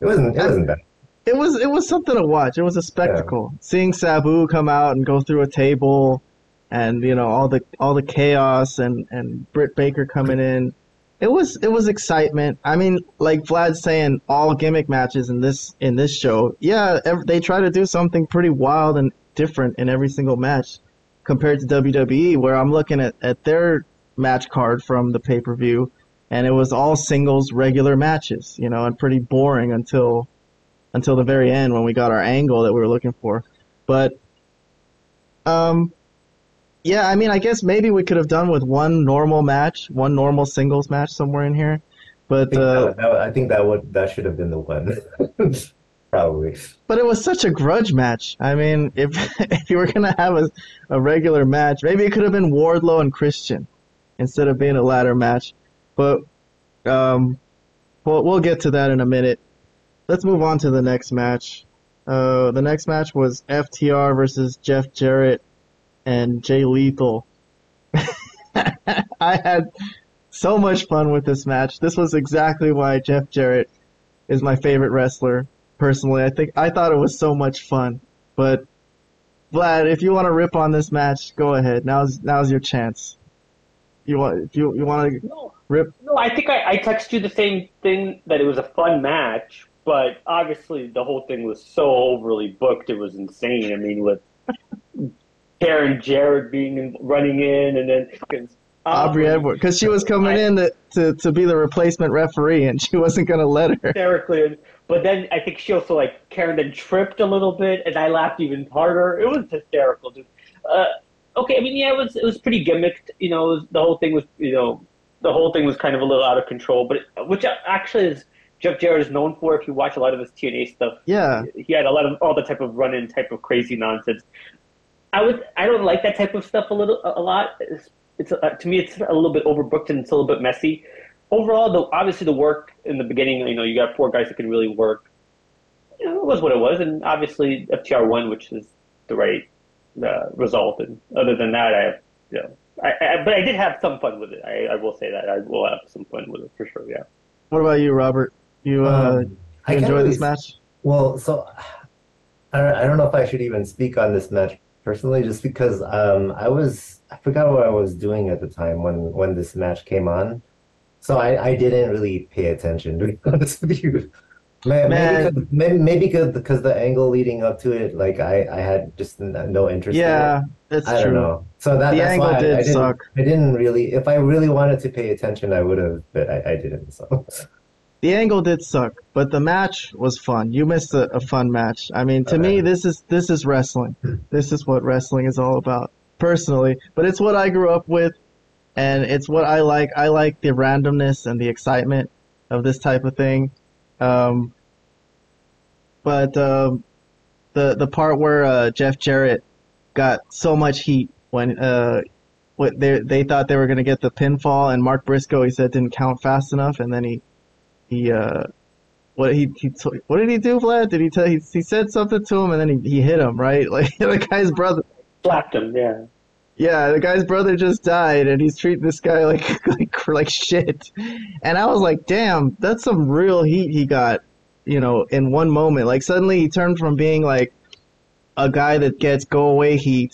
Speaker 2: It wasn't it wasn't bad.
Speaker 1: it was it was something to watch. It was a spectacle. Seeing Sabu come out and go through a table, and you know all the all the chaos and and Britt Baker coming in. It was it was excitement. I mean, like Vlad's saying, all gimmick matches in this in this show. Yeah, they try to do something pretty wild and different in every single match, compared to WWE, where I'm looking at at their match card from the pay per view, and it was all singles regular matches. You know, and pretty boring until until the very end when we got our angle that we were looking for. But um yeah, I mean I guess maybe we could have done with one normal match, one normal singles match somewhere in here.
Speaker 2: I
Speaker 1: But
Speaker 2: think,
Speaker 1: uh
Speaker 2: that, that, I think that would that should have been the one. Probably.
Speaker 1: but it was such a grudge match. I mean, if if you were gonna have a, a regular match, maybe it could have been Wardlow and Christian instead of being a ladder match. But um we'll we'll get to that in a minute. Let's move on to the next match. Uh, the next match was FTR versus Jeff Jarrett and Jay Lethal. I had so much fun with this match. This was exactly why Jeff Jarrett is my favorite wrestler. Personally, I think I thought it was so much fun. But Vlad, if you want to rip on this match, go ahead. Now's now's your chance. You want if you you want to
Speaker 3: No,
Speaker 1: rip?
Speaker 3: no, I think I, I texted you the same thing that it was a fun match, but obviously the whole thing was so overly booked. It was insane. I mean, with Karen Jarrett being in, running in, and then fucking
Speaker 1: Aubrey Edwards, because she was coming
Speaker 3: I-
Speaker 1: in to, to, to be the replacement referee, and she wasn't gonna let her.
Speaker 3: hysterically. But then I think she also like Karen then tripped a little bit, and I laughed even harder. It was hysterical, dude. Uh, okay, I mean, yeah, it was it was pretty gimmicked. You know, was, the whole thing was you know the whole thing was kind of a little out of control, but it, which actually is Jeff Jarrett is known for. If you watch a lot of his TNA stuff,
Speaker 1: Yeah,
Speaker 3: he had a lot of all the type of run-in type of crazy nonsense. I would I don't like that type of stuff a little a, a lot. It's, it's uh, to me it's a little bit overbooked and it's a little bit messy. Overall, though, obviously the work in the beginning, you know, you got four guys that can really work. You know, it was what it was, and obviously FTR won, which is the right uh, result. And other than that, I, you know, I, I but I did have some fun with it. I, I will say that I will have some fun with it for sure. Yeah.
Speaker 1: What about you, Robert? You uh,
Speaker 2: Um, I
Speaker 1: you enjoy
Speaker 2: really
Speaker 1: this match?
Speaker 2: Well, so I don't, I don't know if I should even speak on this match personally, just because um, I was I forgot what I was doing at the time when when this match came on, so I, I didn't really pay attention to be honest with you. May- Maybe
Speaker 1: Man.
Speaker 2: because, maybe maybe because because the angle leading up to it, like I, I had just no interest. in it.
Speaker 1: Yeah, that's
Speaker 2: I
Speaker 1: true.
Speaker 2: don't know. So that
Speaker 1: The
Speaker 2: that's
Speaker 1: angle
Speaker 2: why I-
Speaker 1: did
Speaker 2: I, didn't,
Speaker 1: suck.
Speaker 2: I didn't really. If I really wanted to pay attention, I would have, but I, I didn't. So
Speaker 1: The angle did suck, but the match was fun. You missed a, a fun match. I mean, to me,
Speaker 2: Uh-huh.
Speaker 1: this is this is wrestling. This is what wrestling is all about, personally. But it's what I grew up with, and it's what I like. I like the randomness and the excitement of this type of thing. Um, but um, the the part where uh, Jeff Jarrett got so much heat when uh, what they they thought they were gonna get the pinfall, and Mark Briscoe he said didn't count fast enough, and then he he uh what he he t- what did he do, Vlad? Did he tell he, he said something to him and then he, he hit him right? Like the guy's brother.
Speaker 3: Slapped him. Yeah.
Speaker 1: Yeah, the guy's brother just died and he's treating this guy like like like shit. And I was like, damn, that's some real heat he got, you know, in one moment. Like suddenly he turned from being like a guy that gets go away heat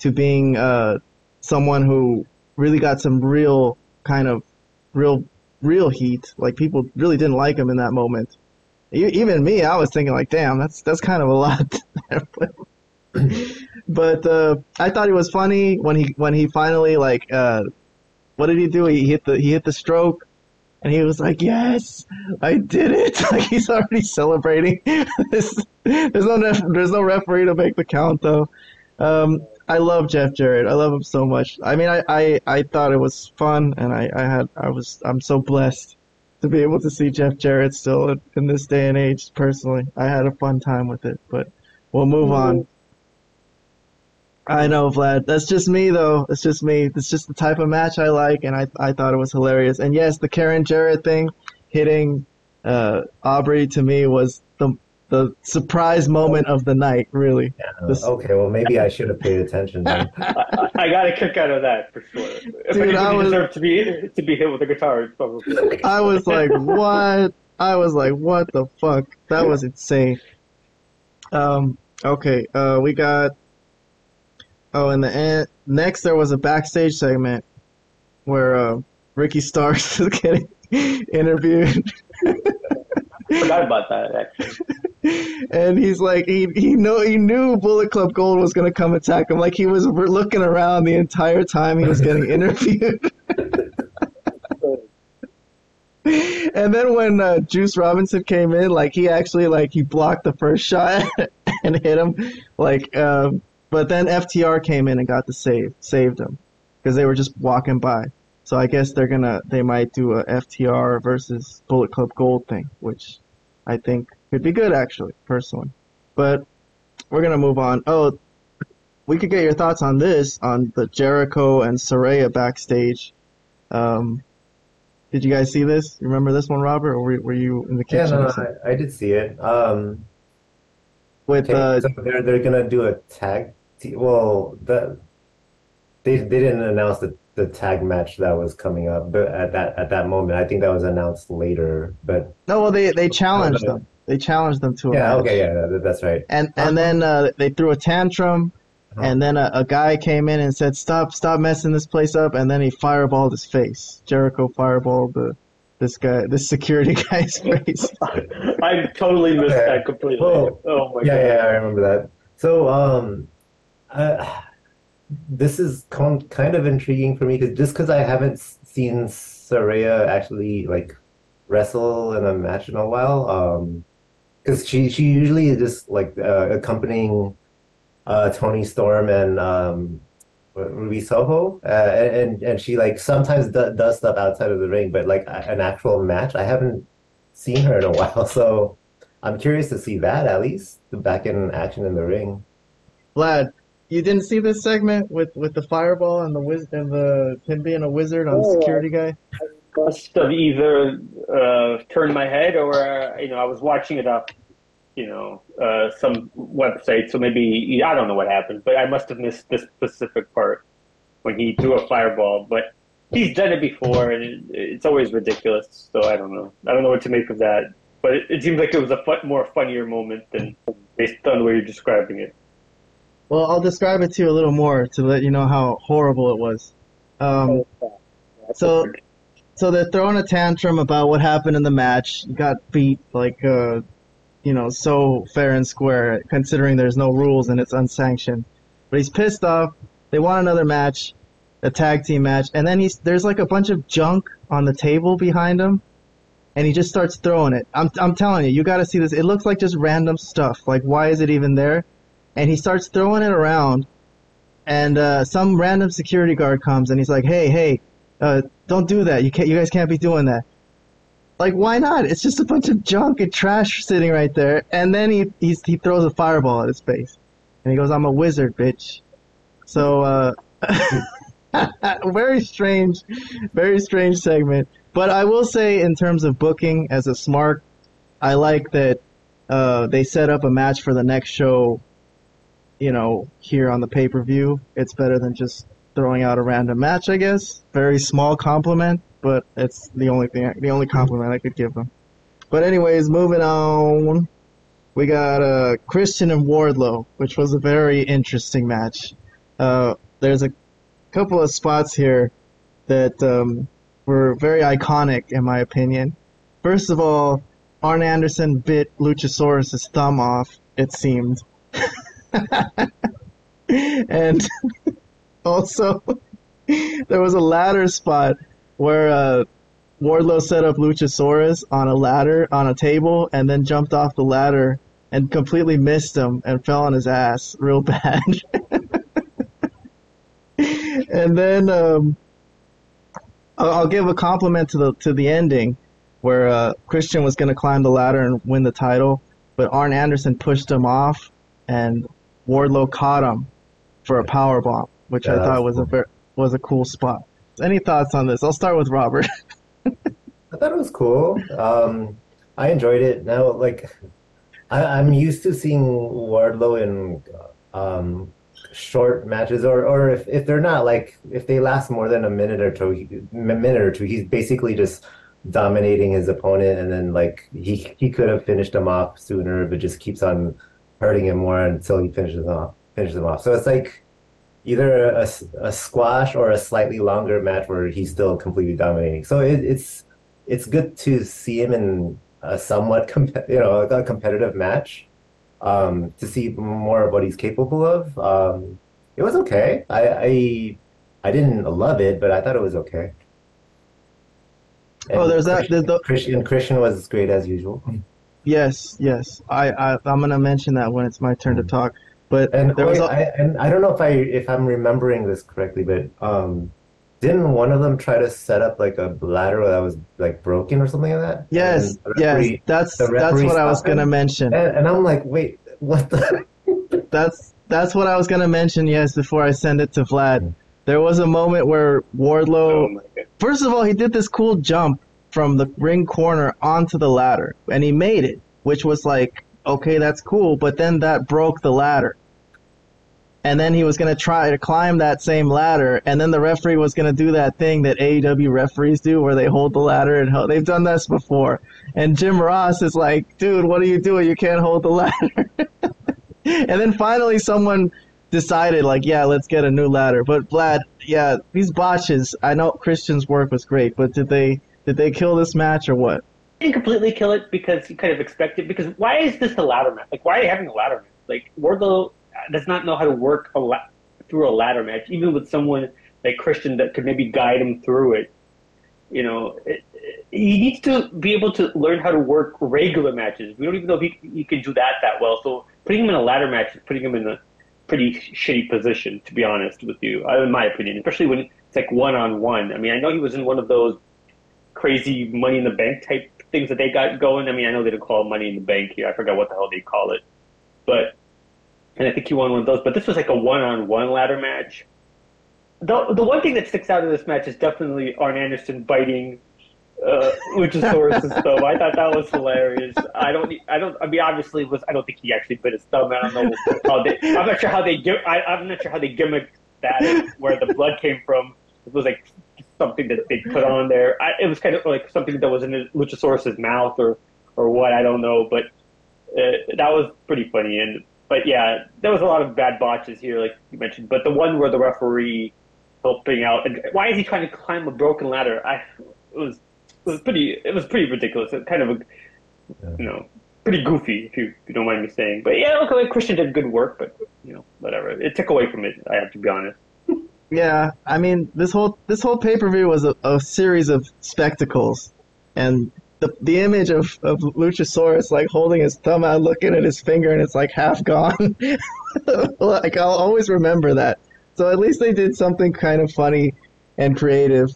Speaker 1: to being uh someone who really got some real kind of real real heat. Like people really didn't like him in that moment. Even me, I was thinking like, damn, that's that's kind of a lot. but uh, I thought it was funny when he when he finally like uh, what did he do? He hit the he hit the stroke, and he was like, "Yes, I did it!" Like he's already celebrating. there's, there's no there's no referee to make the count though. Um, I love Jeff Jarrett. I love him so much. I mean, I, I, I thought it was fun, and I, I had I was I'm so blessed to be able to see Jeff Jarrett still in, in this day and age. Personally, I had a fun time with it. But we'll move on. I know, Vlad. That's just me, though. It's just me. It's just the type of match I like, and I I thought it was hilarious. And yes, the Karen Jarrett thing, hitting uh, Aubrey to me was the the surprise moment of the night. Really.
Speaker 2: Yeah.
Speaker 1: This-
Speaker 2: Okay, well maybe I should have paid attention then.
Speaker 3: I, I got a kick out of that for sure. If
Speaker 1: Dude, I was-
Speaker 3: deserved to be to be hit with a guitar, probably.
Speaker 1: I was like, what? I was like, what the fuck? That was insane. Um. Okay. Uh, we got. Oh, in the end, next there was a backstage segment where uh, Ricky Starks is getting interviewed, I
Speaker 3: Forgot about that actually.
Speaker 1: And he's like, he he know he knew Bullet Club Gold was gonna come attack him. Like he was looking around the entire time he was getting interviewed. And then when uh, Juice Robinson came in, like he actually like he blocked the first shot and hit him, like. Um, but then FTR came in and got the save, saved him, because they were just walking by. So I guess they're gonna they might do a FTR versus Bullet Club Gold thing, which I think could be good actually, personally. But we're gonna move on. Oh, we could get your thoughts on this on the Jericho and Saraya backstage. Um, did you guys see this? You remember this one, Robert, or were, were you in the
Speaker 2: Yeah,
Speaker 1: kitchen?
Speaker 2: no, no. I, I did see it. Um,
Speaker 1: With uh,
Speaker 2: so they're they're gonna do a tag. Te well, the they they didn't announce the the tag match that was coming up, but at that at that moment, I think that was announced later. But
Speaker 1: no, well they they challenged them. They challenged them to a
Speaker 2: yeah,
Speaker 1: match.
Speaker 2: okay, yeah, that's right.
Speaker 1: And and then uh, they threw a tantrum,
Speaker 2: Uh-huh.
Speaker 1: and then a, a guy came in and said, "Stop, stop messing this place up!" And then he fireballed his face. Jericho fireballed the this guy, this security guy's face.
Speaker 3: I totally missed
Speaker 2: Okay.
Speaker 3: that completely.
Speaker 2: Well,
Speaker 3: oh my
Speaker 2: Yeah,
Speaker 3: god.
Speaker 2: yeah, yeah, I remember that. So, um, uh, this is con kind of intriguing for me because just because I haven't seen Saraya actually like wrestle in a match in a while, um, because she she usually is just like uh, accompanying uh Toni Storm and um Ruby Soho, uh, and and she like sometimes do, does stuff outside of the ring, but like an actual match, I haven't seen her in a while, so. I'm curious to see that at least back in action in the ring.
Speaker 1: Vlad, you didn't see this segment with with the fireball and the wiz and the him being a wizard on the
Speaker 3: Oh.
Speaker 1: security guy.
Speaker 3: Must have either uh, turned my head or uh, you know I was watching it off you know uh, some website, so maybe I don't know what happened, but I must have missed this specific part when he threw a fireball. But he's done it before, and it, it's always ridiculous. So I don't know. I don't know what to make of that. But it, it seems like it was a fun, more funnier moment than based on the way you're describing it.
Speaker 1: Well, I'll describe it to you a little more to let you know how horrible it was. Um, So- so they're throwing a tantrum about what happened in the match. Got beat like uh, you know, so fair and square, considering there's no rules and it's unsanctioned. But he's pissed off. They want another match, a tag team match, and then he's there's like a bunch of junk on the table behind him, and he just starts throwing it. I'm I'm telling you, you got to see this. It looks like just random stuff. Like why is it even there? And he starts throwing it around, and uh, some random security guard comes and he's like, "Hey, hey, uh, don't do that. You can't. You guys can't be doing that." Like, why not? It's just a bunch of junk and trash sitting right there. And then he he's, he throws a fireball at his face, and he goes, "I'm a wizard, bitch." So, uh, very strange, very strange segment. But I will say, in terms of booking as a smart, I like that uh, they set up a match for the next show. You know, here on the pay per view, it's better than just throwing out a random match. I guess very small compliment, but it's the only thing, the only compliment I could give them. But anyways, moving on, we got uh, Christian and Wardlow, which was a very interesting match. Uh, there's a couple of spots here that um, were very iconic, in my opinion. First of all, Arn Anderson bit Luchasaurus' thumb off, it seemed. and also, there was a ladder spot where uh, Wardlow set up Luchasaurus on a ladder on a table and then jumped off the ladder and completely missed him and fell on his ass real bad. and then um, I'll, I'll give a compliment to the to the ending where uh, Christian was going to climb the ladder and win the title, but Arn Anderson pushed him off and Wardlow caught him for a power bomb, which
Speaker 2: Yeah,
Speaker 1: I thought
Speaker 2: was
Speaker 1: was a ver- was a cool spot. Any thoughts on this? I'll start with Robert.
Speaker 2: I thought it was cool. Um, I enjoyed it. Now, like, I, I'm used to seeing Wardlow in um, short matches, or or if, if they're not like if they last more than a minute or two, he- a minute or two, he's basically just dominating his opponent, and then like he he could have finished him off sooner, but just keeps on hurting him more until he finishes off finishes him off. So it's like either a, a squash or a slightly longer match where he's still completely dominating. So it, it's it's good to see him in a somewhat comp- you know a competitive match um, to see more of what he's capable of. Um, it was okay. I, I I didn't love it, but I thought it was okay.
Speaker 1: Oh,
Speaker 2: And
Speaker 1: there's that-
Speaker 2: Christian,
Speaker 1: there's the-
Speaker 2: Christian Christian was great as usual.
Speaker 1: yes, yes. I, I I'm gonna mention that when it's my turn to talk. But
Speaker 2: And
Speaker 1: there was
Speaker 2: wait,
Speaker 1: a,
Speaker 2: I, and I don't know if I if I'm remembering this correctly, but um, didn't one of them try to set up like a ladder that was like broken or something like that?
Speaker 1: yes,
Speaker 2: And the
Speaker 1: yes. That's that's what I was
Speaker 2: him?
Speaker 1: gonna mention.
Speaker 2: And, and I'm like, wait, what the?
Speaker 1: That's that's what I was gonna mention. Yes, before I send it to. Vlad, there was a moment where Wardlow.
Speaker 3: Oh.
Speaker 1: First of all, he did this cool jump from the ring corner onto the ladder, and he made it, which was like, okay, that's cool. But then that broke the ladder, and then he was gonna try to climb that same ladder, and then the referee was gonna do that thing that AEW referees do, where they hold the ladder and they've done this before. And Jim Ross is like, dude, what are you doing? You can't hold the ladder. and then finally, someone decided like, yeah, let's get a new ladder. But Vlad, yeah, these botches. I know Christian's work was great, but did they did they kill this match or what?
Speaker 3: Didn't completely kill it because you kind of expect it. Because why is this a ladder match? Like, why are you having a ladder match? Like, Wardlow does not know how to work a la- through a ladder match, even with someone like Christian that could maybe guide him through it. You know, it, it, he needs to be able to learn how to work regular matches. We don't even know if he, he can do that that well. So putting him in a ladder match is putting him in a pretty shitty position, to be honest with you, uh, in my opinion. Especially when it's like one on one. I mean, I know he was in one of those crazy Money in the Bank type things that they got going. I mean, I know they don't call it Money in the Bank here. I forgot what the hell they call it, but and I think he won one of those. But this was like a one-on-one ladder match. The the one thing that sticks out of this match is definitely Arn Anderson biting uh, and stuff. I thought that was hilarious. I don't, I don't. I mean, obviously, it was. I don't think he actually bit his thumb. I don't know how they. I'm not sure how they. I, I'm not sure how they gimmicked that. Where the blood came from. It was like something that they put on there. I, it was kind of like something that was in Luchasaurus's mouth or or what. I don't know, but uh, that was pretty funny. And but yeah, there was a lot of bad botches here, like you mentioned. But the one where the referee helping out, and why is he trying to climb a broken ladder? I it was it was pretty it was pretty ridiculous. It kind of a you know pretty goofy if you, if you don't mind me saying. But yeah, okay, Christian did good work, but you know whatever. It took away from it. I have to be honest.
Speaker 1: Yeah, I mean this whole this whole pay per view was a, a series of spectacles, and the the image of of Luchasaurus like holding his thumb out, looking at his finger, and it's like half gone. like I'll always remember that. So at least they did something kind of funny and creative,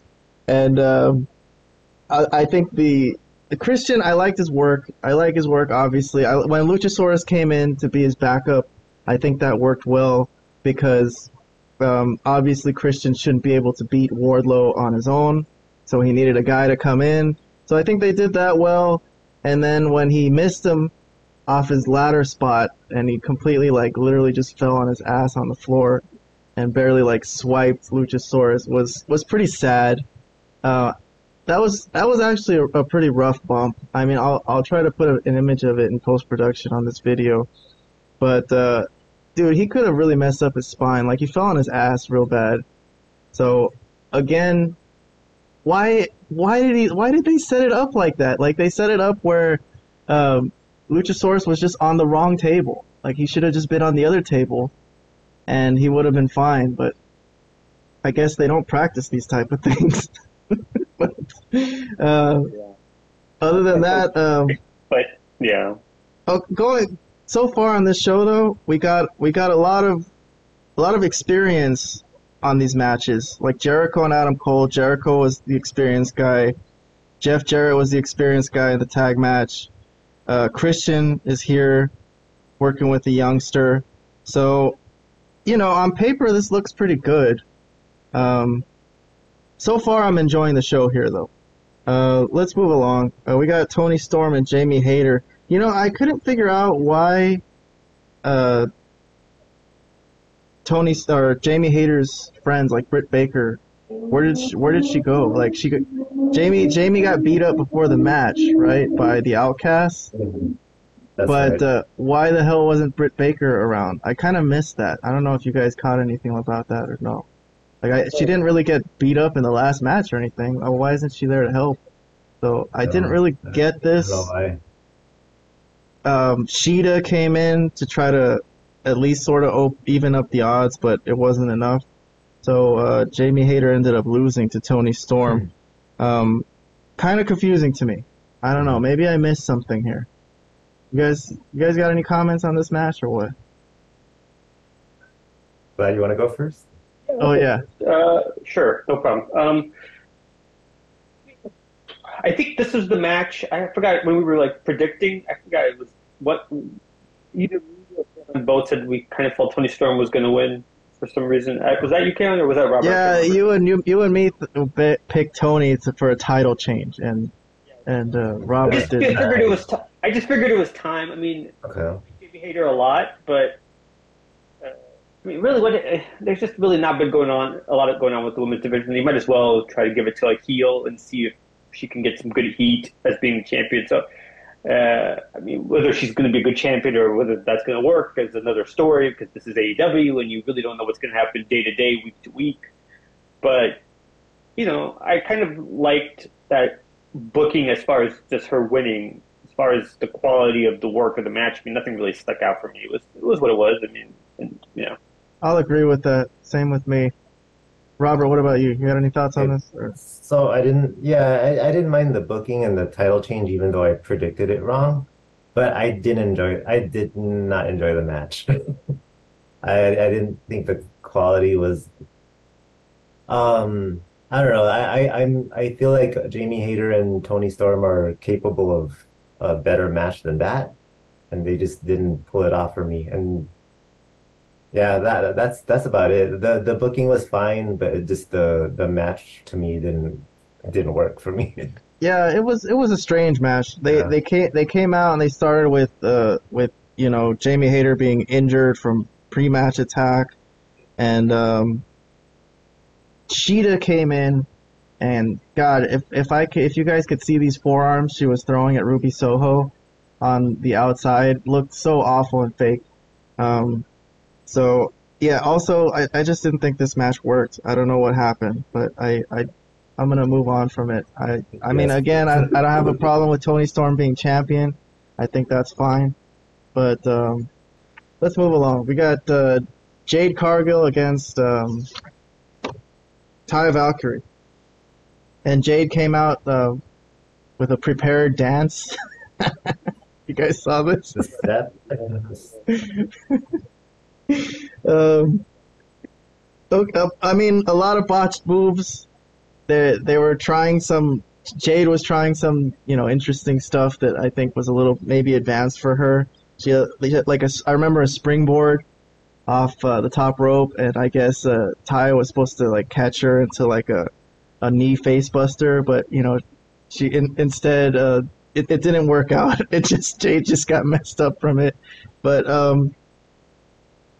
Speaker 1: and um, I, I think the the Christian I liked his work. I like his work obviously. I, when Luchasaurus came in to be his backup, I think that worked well because um, obviously Christian shouldn't be able to beat Wardlow on his own, so he needed a guy to come in. So I think they did that well. And then when he missed him off his ladder spot, and he completely like literally just fell on his ass on the floor, and barely like swiped Luchasaurus was was pretty sad. Uh, that was that was actually a, a pretty rough bump. I mean, I'll I'll try to put a, an image of it in post production on this video, but uh, dude, he could have really messed up his spine. Like he fell on his ass real bad. So again, why why did he why did they set it up like that? Like they set it up where um, Luchasaurus was just on the wrong table. Like he should have just been on the other table, and he would have been fine. But I guess they don't practice these type of things. but, uh, other than that, um,
Speaker 3: But yeah,
Speaker 1: Oh, going so far on this show though, we got we got a lot of a lot of experience on these matches. Like Jericho and Adam Cole. Jericho was the experienced guy. Jeff Jarrett was the experienced guy in the tag match. Uh, Christian is here working with the youngster. So you know, on paper this looks pretty good. Um, so far I'm enjoying the show here though. Uh, let's move along. Uh, we got Toni Storm and Jamie Hayter. You know, I couldn't figure out why uh, Toni or Jamie Hayter's friends like Britt Baker. Where did she, where did she go? Like she, Jamie Jamie got beat up before the match, right, by the Outcasts. But
Speaker 2: right.
Speaker 1: uh, why the hell wasn't Britt Baker around? I kind of missed that. I don't know if you guys caught anything about that or no. Like I, she didn't really get beat up in the last match or anything. Uh, Why isn't she there to help? So I didn't really get this.
Speaker 2: why.
Speaker 1: Um, Sheeta came in to try to at least sort of op- even up the odds, but it wasn't enough. So uh, Jamie Hayter ended up losing to Toni Storm. Um, kind of confusing to me. I don't know. Maybe I missed something here. You guys, you guys got any comments on this match or what?
Speaker 2: Vlad you want to go first?
Speaker 1: Oh yeah,
Speaker 3: Uh, sure, no problem. Um, I think this was the match. I forgot when we were like predicting. I forgot it was what either me both said we kind of felt Toni Storm was going to win for some reason. Uh, Was that you, Karen, or was that Robert?
Speaker 1: Yeah. You and you, you and me th- picked Toni for a title change, and and uh,
Speaker 3: I
Speaker 1: Robert
Speaker 3: just
Speaker 1: didn't.
Speaker 3: figured it was. T- I just figured it was time. I mean,
Speaker 2: Okay.
Speaker 3: Jamie Hayter a lot, but uh, I mean, really, what uh, there's just really not been going on a lot of going on with the women's division. You might as well try to give it to like heel and see if she can get some good heat as being champion. So, uh, I mean, whether she's going to be a good champion or whether that's going to work is another story because this is AEW and you really don't know what's going to happen day to day, week to week. But you know, I kind of liked that booking as far as just her winning as far as the quality of the work of the match, I mean, nothing really stuck out for me. It was it was what it was. I mean, and, you know,
Speaker 1: I'll agree with that. Same with me. Robert, what about you? You had any thoughts on this? Or?
Speaker 2: So I didn't, yeah, I, I didn't mind the booking and the title change, even though I predicted it wrong. But I didn't enjoy, I did not enjoy the match. I I didn't think the quality was. Um, I don't know. I, I I'm I feel like Jamie Hayter and Toni Storm are capable of a better match than that, and they just didn't pull it off for me. And yeah, that that's that's about it. The the booking was fine, but it just the the match to me didn't didn't work for me.
Speaker 1: Yeah, it was it was a strange match. They
Speaker 2: Yeah.
Speaker 1: they came they came out and they started with uh with you know Jamie Hayter being injured from pre-match attack, and um, Sheeta came in, and God, if if I could, if you guys could see these forearms she was throwing at Ruby Soho on the outside, looked so awful and fake. Um, so yeah, also I, I just didn't think this match worked. I don't know what happened, but I I I'm gonna move on from it. I I mean again I, I don't have a problem with Toni Storm being champion. I think that's fine. But um, let's move along. We got uh, Jade Cargill against um, Taya Valkyrie, and Jade came out uh, with a prepared dance. you guys saw this?
Speaker 2: Just that.
Speaker 1: um, okay, uh, I mean, a lot of botched moves. They they were trying some. Jade was trying some, you know, interesting stuff that I think was a little maybe advanced for her. She had like a, I remember a springboard off uh, the top rope, and I guess uh, Ty was supposed to like catch her into like a a knee face buster, but you know, she in, instead uh, it, it didn't work out. It just Jade just got messed up from it. But um,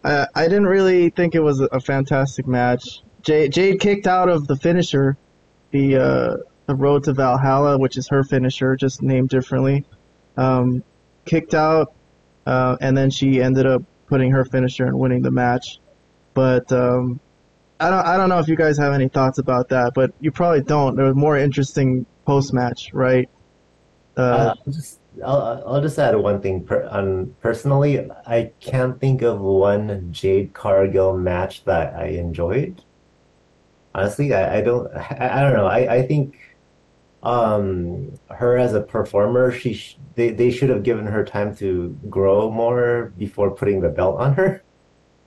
Speaker 1: I I didn't really think it was a, a fantastic match. Jade Jade kicked out of the finisher, the uh, the Road to Valhalla, which is her finisher, just named differently. Um, kicked out, uh, and then she ended up putting her finisher and winning the match. But um, I don't I don't know if you guys have any thoughts about that, but you probably don't. There was more interesting post match, right? Uh,
Speaker 2: Uh, just I'll, I'll just add one thing. Per, on personally, I can't think of one Jade Cargill match that I enjoyed. Honestly, I, I don't I, I don't know. I, I think um her as a performer, she sh they, they should have given her time to grow more before putting the belt on her.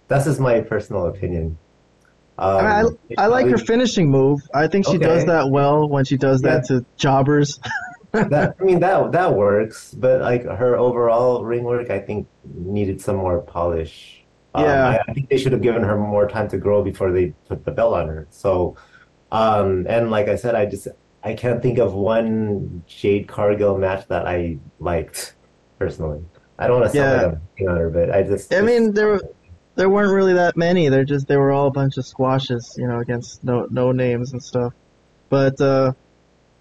Speaker 2: That's just my personal opinion. Um,
Speaker 1: I, I like her finishing move. I think she does that well when she does that to jobbers.
Speaker 2: that I mean that that works, but like her overall ring work, I think needed some more polish. Um,
Speaker 1: Yeah.
Speaker 2: I, I think they should have given her more time to grow before they put the belt on her. So, um, and like I said, I just I can't think of one Jade Cargill match that I liked personally. I don't want to sound
Speaker 1: Yeah.
Speaker 2: like I'm on her, but I just
Speaker 1: I mean, there were there weren't really that many. They're just they were all a bunch of squashes, you know, against no no names and stuff. But uh,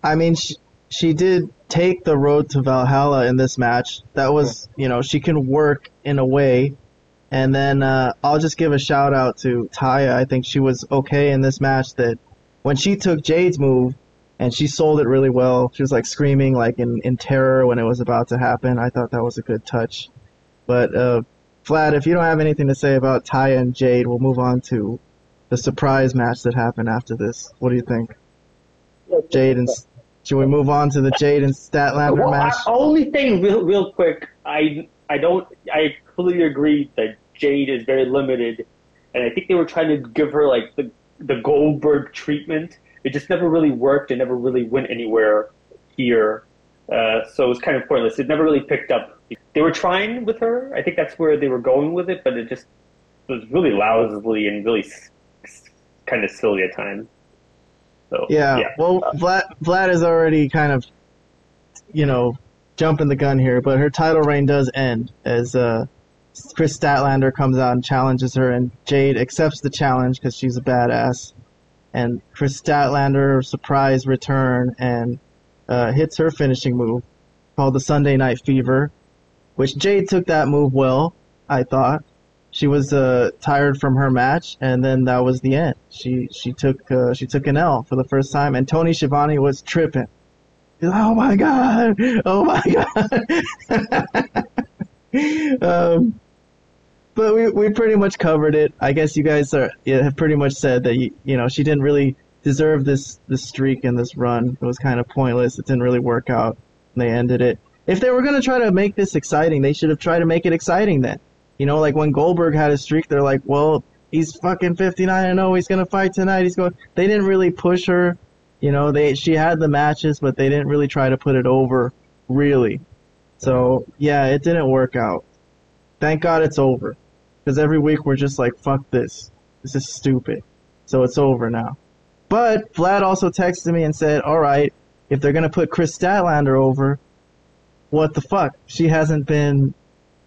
Speaker 1: I mean, she she did take the road to Valhalla in this match. That was, you know, she can work in a way. And then uh, I'll just give a shout out to Taya. I think she was okay in this match. That when she took Jade's move and she sold it really well. She was like screaming like in, in terror when it was about to happen. I thought that was a good touch. But uh, Vlad, if you don't have anything to say about Taya and Jade, we'll move on to the surprise match that happened after this. What do you think? Jade and should we move on to the Jade and Statlander
Speaker 3: Well, I,
Speaker 1: match?
Speaker 3: only thing, real, real quick, I I don't I completely agree that Jade is very limited, and I think they were trying to give her like the the Goldberg treatment. It just never really worked. It never really went anywhere here, uh, so was kind of pointless. It never really picked up. They were trying with her. I think that's where they were going with it, but it just was really lousily and really kind of silly at times. So
Speaker 1: Yeah.
Speaker 3: yeah.
Speaker 1: Well, Vlad Vlad is already kind of, you know, jumping the gun here, but her title reign does end as uh, Kris Statlander comes out and challenges her, and Jade accepts the challenge because she's a badass, and Kris Statlander surprise return and uh, hits her finishing move called the Sunday Night Fever, which Jade took that move well, I thought. She was uh, tired from her match, and then that was the end. She she took uh, she took an L for the first time, and Tony Schiavone was tripping. He's like, oh my god, oh my god. um, but we we pretty much covered it. I guess you guys are have pretty much said that you, you know she didn't really deserve this this streak and this run. It was kind of pointless. It didn't really work out. They ended it. If they were gonna try to make this exciting, they should have tried to make it exciting then. You know, like when Goldberg had a streak, they're like, well, he's fucking 59 and 0. He's gonna fight tonight. He's going. They didn't really push her. You know, they she had the matches, but they didn't really try to put it over, really. So yeah, it didn't work out. Thank God it's over, because every week we're just like, fuck this. This is stupid. So it's over now. But Vlad also texted me and said, all right, if they're gonna put Kris Statlander over, what the fuck? She hasn't been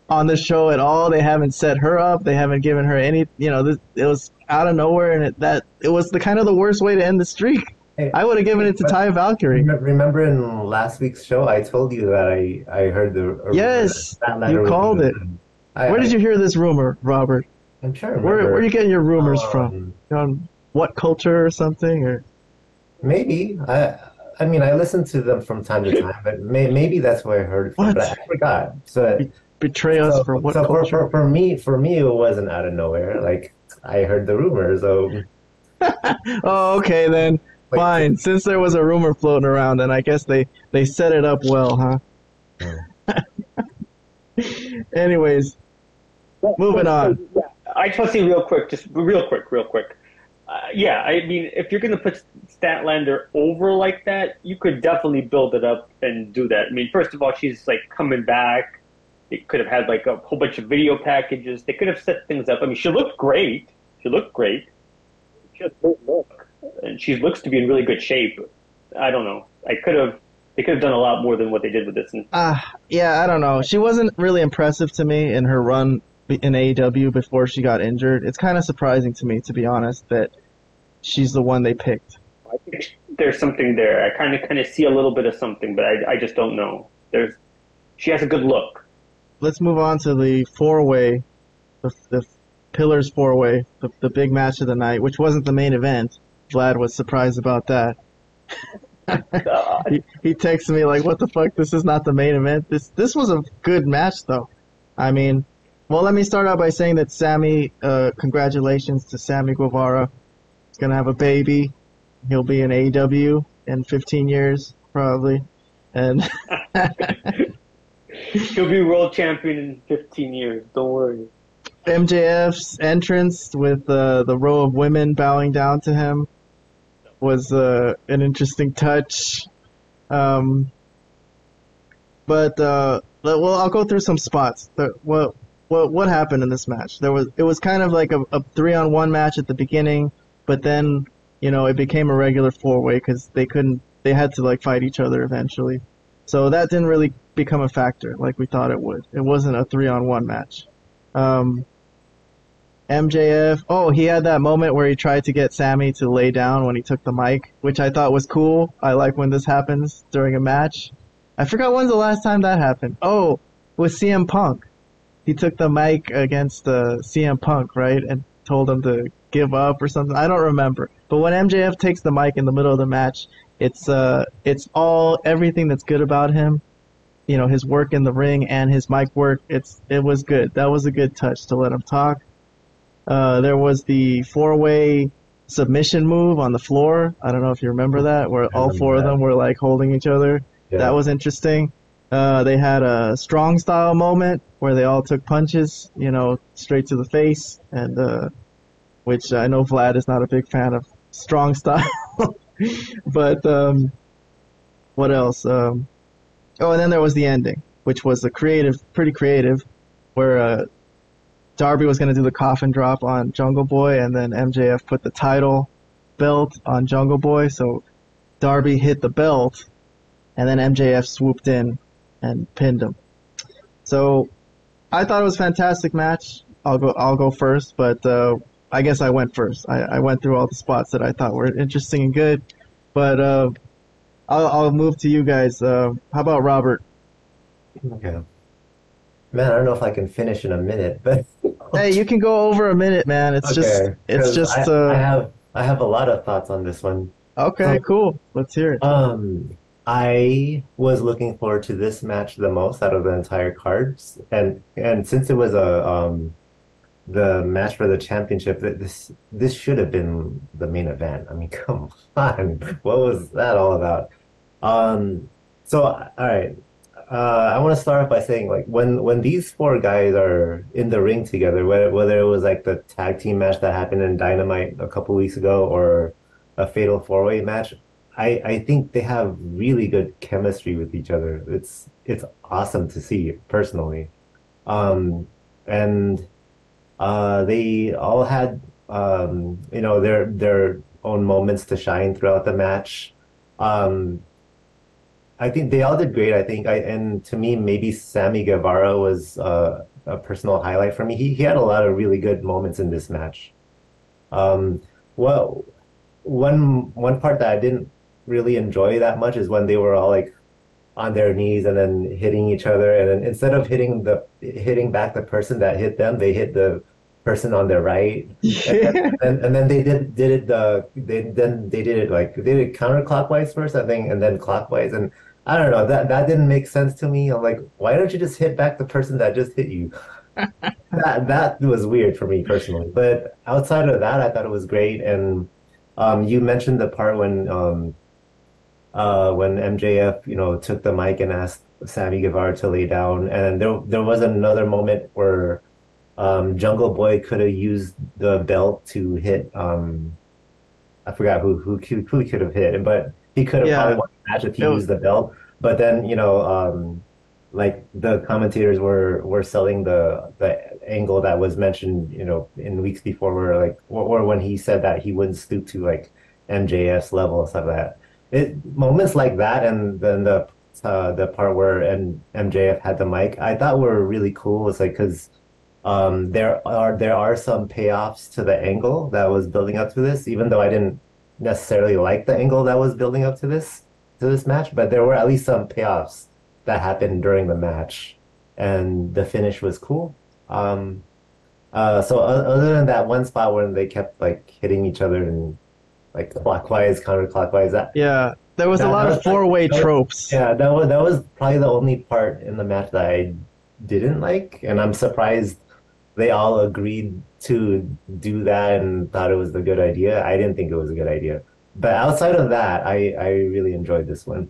Speaker 1: on the show at all. They haven't set her up. They haven't given her any. You know, this, it was out of nowhere, and it, that it was the kind of the worst way to end the streak.
Speaker 2: Hey,
Speaker 1: I would have given it to Ty Valkyrie.
Speaker 2: Remember in last week's show, I told you that I I heard the
Speaker 1: Yes, you called it.
Speaker 2: I,
Speaker 1: Where did you hear this rumor, Robert?
Speaker 2: I'm sure. I
Speaker 1: Where where are you getting your rumors from?
Speaker 2: Um,
Speaker 1: On WhatCulture or something? Or
Speaker 2: Maybe I. I mean, I listen to them from time to time, but may, maybe that's where I heard it from.
Speaker 1: What?
Speaker 2: But I forgot. So,
Speaker 1: betray us
Speaker 2: so,
Speaker 1: for what
Speaker 2: so for, for for me, for me, it wasn't out of nowhere. Like I heard the rumor, so
Speaker 1: oh, okay then.
Speaker 2: Wait,
Speaker 1: Fine. Since there was a rumor floating around, then I guess they they set it up well, huh? Anyways, Moving on.
Speaker 3: Yeah, I just want to say real quick, just real quick, real quick. Uh, yeah, I mean, if you're going to put Statlander over like that, you could definitely build it up and do that. I mean, first of all, she's like coming back. They could have had like a whole bunch of video packages. They could have set things up. I mean, she looked great. She looked great. She just didn't look, and she looks to be in really good shape. I don't know. I could have. They could have done a lot more than what they did with this.
Speaker 1: Ah, yeah, I don't know. She wasn't really impressive to me in her run in AEW before she got injured. It's kind of surprising to me, to be honest, that she's the one they picked.
Speaker 3: I think there's something there. I kind of kind of see a little bit of something, but I I just don't know. There's she has a good look.
Speaker 1: Let's move on to the four way, the, the Pillars four way, the, the big match of the night, which wasn't the main event. Vlad was surprised about that.
Speaker 3: Uh,
Speaker 1: he, he texted me like, "What the fuck? This is not the main event. This this was a good match, though. I mean, well, let me start out by saying that Sammy, uh, congratulations to Sammy Guevara. He's gonna have a baby. He'll be in AEW in 15 years, probably, and
Speaker 3: He'll be world champion in 15 years. Don't worry.
Speaker 1: MJF's entrance with uh, the row of women bowing down to him was uh, an interesting touch. Um, but uh, well, I'll go through some spots. Well, what what happened in this match. There was it was kind of like a, a three on one match at the beginning, but then you know it became a regular four way because they couldn't they had to like fight each other eventually. So that didn't really become a factor like we thought it would. It wasn't a three on one match. Um, MJF, oh, he had that moment where he tried to get Sammy to lay down when he took the mic, which I thought was cool. I like when this happens during a match. I forgot when's the last time that happened. Oh, with CM Punk. He took the mic against uh, CM Punk, right, and told him to give up or something. I don't remember. But when MJF takes the mic in the middle of the match, it's uh, it's all everything that's good about him. You know, his work in the ring and his mic work. It's it was good. That was a good touch to let him talk. Uh, there was the four-way submission move on the floor. I don't know if you remember that, where all four of them were like holding each other.
Speaker 2: Yeah.
Speaker 1: That was interesting. Uh, they had a strong style moment where they all took punches, you know, straight to the face, and uh, which I know Vlad is not a big fan of strong style. but um, what else? Um, oh, and then there was the ending, which was a creative, pretty creative, where uh, Darby was going to do the coffin drop on Jungle Boy, and then MJF put the title belt on Jungle Boy. So Darby hit the belt, and then MJF swooped in and pinned him. So I thought it was a fantastic match. I'll go. I'll go first, but uh, I guess I went first. I, I went through all the spots that I thought were interesting and good, but uh, I'll, I'll move to you guys. Uh, how about Robert?
Speaker 2: Okay. Man, I don't know if I can finish in a minute, but
Speaker 1: Hey, you can go over a minute, man. It's just, it's just.
Speaker 2: I,
Speaker 1: Uh,
Speaker 2: I have I have a lot of thoughts on this one.
Speaker 1: okay,
Speaker 2: so-
Speaker 1: cool. Let's hear it.
Speaker 2: Um, I was looking forward to this match the most out of the entire cards, and and since it was a um the match for the championship, that this this should have been the main event. I mean, come on, what was that all about? Um, so all right, uh, I want to start off by saying like when when these four guys are in the ring together, whether whether it was like the tag team match that happened in Dynamite a couple weeks ago or a fatal four way match, I I think they have really good chemistry with each other. It's it's awesome to see personally, um, and uh, they all had um, you know their their own moments to shine throughout the match. Um, I think they all did great. I think I and to me maybe Sammy Guevara was uh, a personal highlight for me. He he had a lot of really good moments in this match. Um, well, one one part that I didn't really enjoy that much is when they were all like on their knees and then hitting each other, and then instead of hitting the hitting back the person that hit them, they hit the person on their right, and, and, and then they did did it the they then they did it like they did it counterclockwise first, I think, and then clockwise, and I don't know that that didn't make sense to me. I'm like, why don't you just hit back the person that just hit you? that that was weird for me personally. But outside of that, I thought it was great. And um, you mentioned the part when um, uh, when MJF, you know, took the mic and asked Sammy Guevara to lay down, and there there was another moment where um, Jungle Boy could have used the belt to hit. Um, I forgot who who who could have hit, but he could have
Speaker 1: Yeah.
Speaker 2: probably won the match if he
Speaker 1: It was-
Speaker 2: used the belt. But then you know, um, like the commentators were were selling the the angle that was mentioned, you know, in weeks before, where like or, or when he said that he wouldn't stoop to like MJF's level and stuff like that. It moments like that, and then the uh, the part where M- MJF had the mic, I thought were really cool. It's like because um, there are there are some payoffs to the angle that was building up to this, even though I didn't necessarily like the angle that was building up to this to this match, but there were at least some payoffs that happened during the match, and the finish was cool. Um, uh, so other than that one spot where they kept like hitting each other and like clockwise, counterclockwise, that
Speaker 1: Yeah, there was a lot
Speaker 2: that
Speaker 1: of four-way tropes.
Speaker 2: yeah, that was that was probably the only part in the match that I didn't like, and I'm surprised they all agreed to do that and thought it was a good idea. I didn't think it was a good idea. But outside of that, I I really enjoyed this one.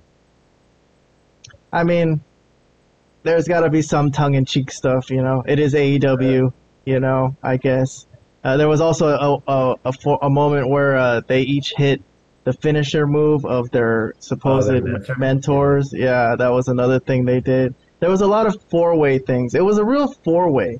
Speaker 1: I mean, there's got to be some tongue-in-cheek stuff, you know. It is AEW, you know. I guess uh, there was also a a, a, fo- a moment where uh, they each hit the finisher move of their supposed
Speaker 2: mentor?
Speaker 1: mentors. Yeah, that was another thing they did. There was a lot of four-way things. It was a real four-way.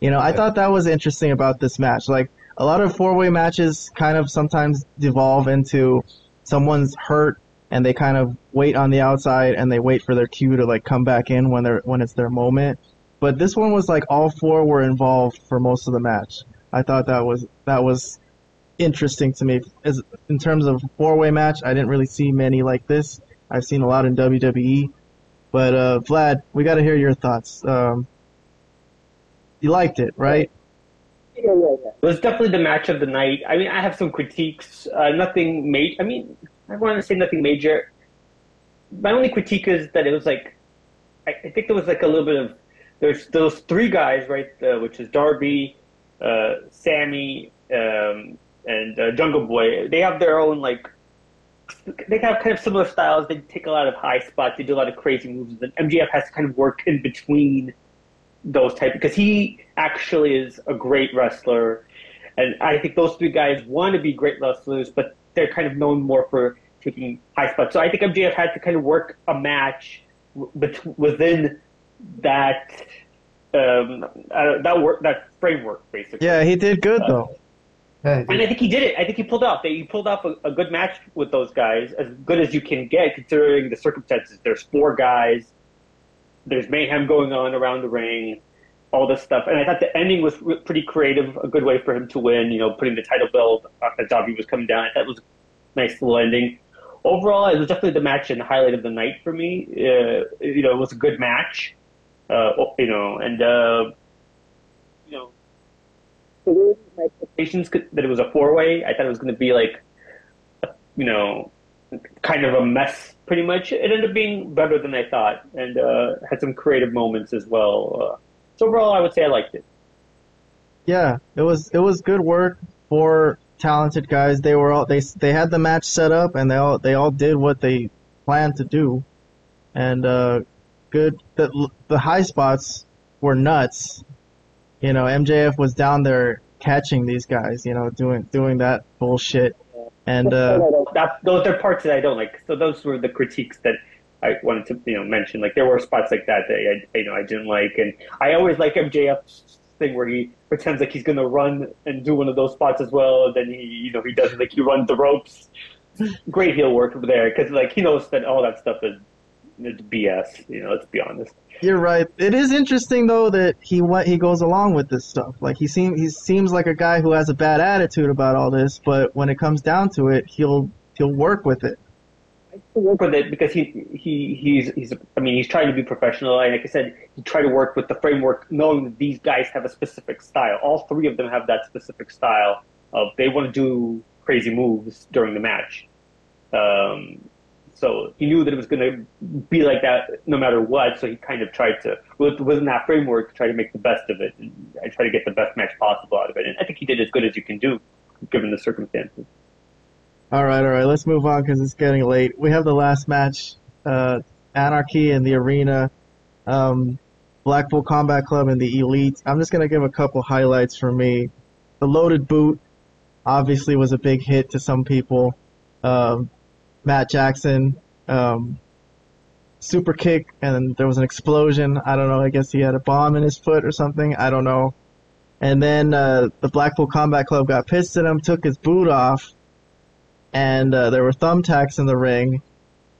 Speaker 1: You know, I thought that was interesting about this match. Like a lot of four way matches kind of sometimes devolve into someone's hurt and they kind of wait on the outside and they wait for their cue to like come back in when they're when it's their moment. But this one was like all four were involved for most of the match. I thought that was that was interesting to me. As in terms of four way match, I didn't really see many like this. I've seen a lot in WWE. But uh, Vlad, we got to hear your thoughts. Um, you liked it, right?
Speaker 3: Yeah, yeah, yeah. It was definitely the match of the night. I mean, I have some critiques. Uh, nothing major. I mean, I want to say nothing major. My only critique is that it was like, I, I think there was like a little bit of there's those three guys, right? Uh, which is Darby, uh, Sammy, um, and uh, Jungle Boy. They have their own like. They have kind of similar styles. They take a lot of high spots. They do a lot of crazy moves. And MJF has to kind of work in between those type because he actually is a great wrestler, and I think those three guys want to be great wrestlers, but they're kind of known more for taking high spots. So I think MJF had to kind of work a match within that um, uh, that work that framework basically.
Speaker 1: Yeah, he did good uh, though.
Speaker 3: And I think he did it. I think he pulled off. He pulled off a, a, good match with those guys, as good as you can get considering the circumstances. There's four guys there's mayhem going on around the ring, all this stuff. And I thought the ending was pretty creative, a good way for him to win. You know, putting the title belt as Darby was coming down. That was a nice little ending. Overall, it was definitely the match and the highlight of the night for me. Uh, you know, it was a good match. Uh, you know, and uh, you know, my expectations that it was a four way. I thought it was going to be like, you know, kind of a mess, pretty much. It ended up being better than I thought, and uh, had some creative moments as well. Uh, so overall, I would say I liked it.
Speaker 1: Yeah, it was it was good work for talented guys. They were all they they had the match set up, and they all they all did what they planned to do, and uh, good. The the high spots were nuts. You know, MJF was down there catching these guys. You know, doing doing that bullshit and uh,
Speaker 3: that, those are parts that I don't like. So those were the critiques that I wanted to you know mention. Like there were spots like that that I you know I didn't like, and I always like MJF's thing where he pretends like he's gonna run and do one of those spots as well, and then he you know he does like he runs the ropes. Great heel work there because like he knows that all that stuff is, is BS. You know, let's be honest.
Speaker 1: You're right. It is interesting though that he what he goes along with this stuff. Like he seems he seems like a guy who has a bad attitude about all this, but when it comes down to it, he'll he'll work with it.
Speaker 3: I work with it because he he he's he's I mean he's trying to be professional and like I said he tried to work with the framework knowing that these guys have a specific style. All three of them have that specific style of they want to do crazy moves during the match. Um, so he knew that it was going to be like that no matter what. So he kind of tried to, with within that framework, try to make the best of it and, try to get the best match possible out of it. And I think he did as good as you can do, given the circumstances.
Speaker 1: All right, all right. Let's move on because it's getting late. We have the last match, uh, Anarchy in the arena, um, Blackpool Combat Club and the Elite. I'm just gonna give a couple highlights for me. The loaded boot, obviously, was a big hit to some people. Um, Matt Jackson um, super kick and there was an explosion. I don't know. I guess he had a bomb in his foot or something. I don't know. And then uh, the Blackpool Combat Club got pissed at him, took his boot off, and uh, there were thumbtacks in the ring,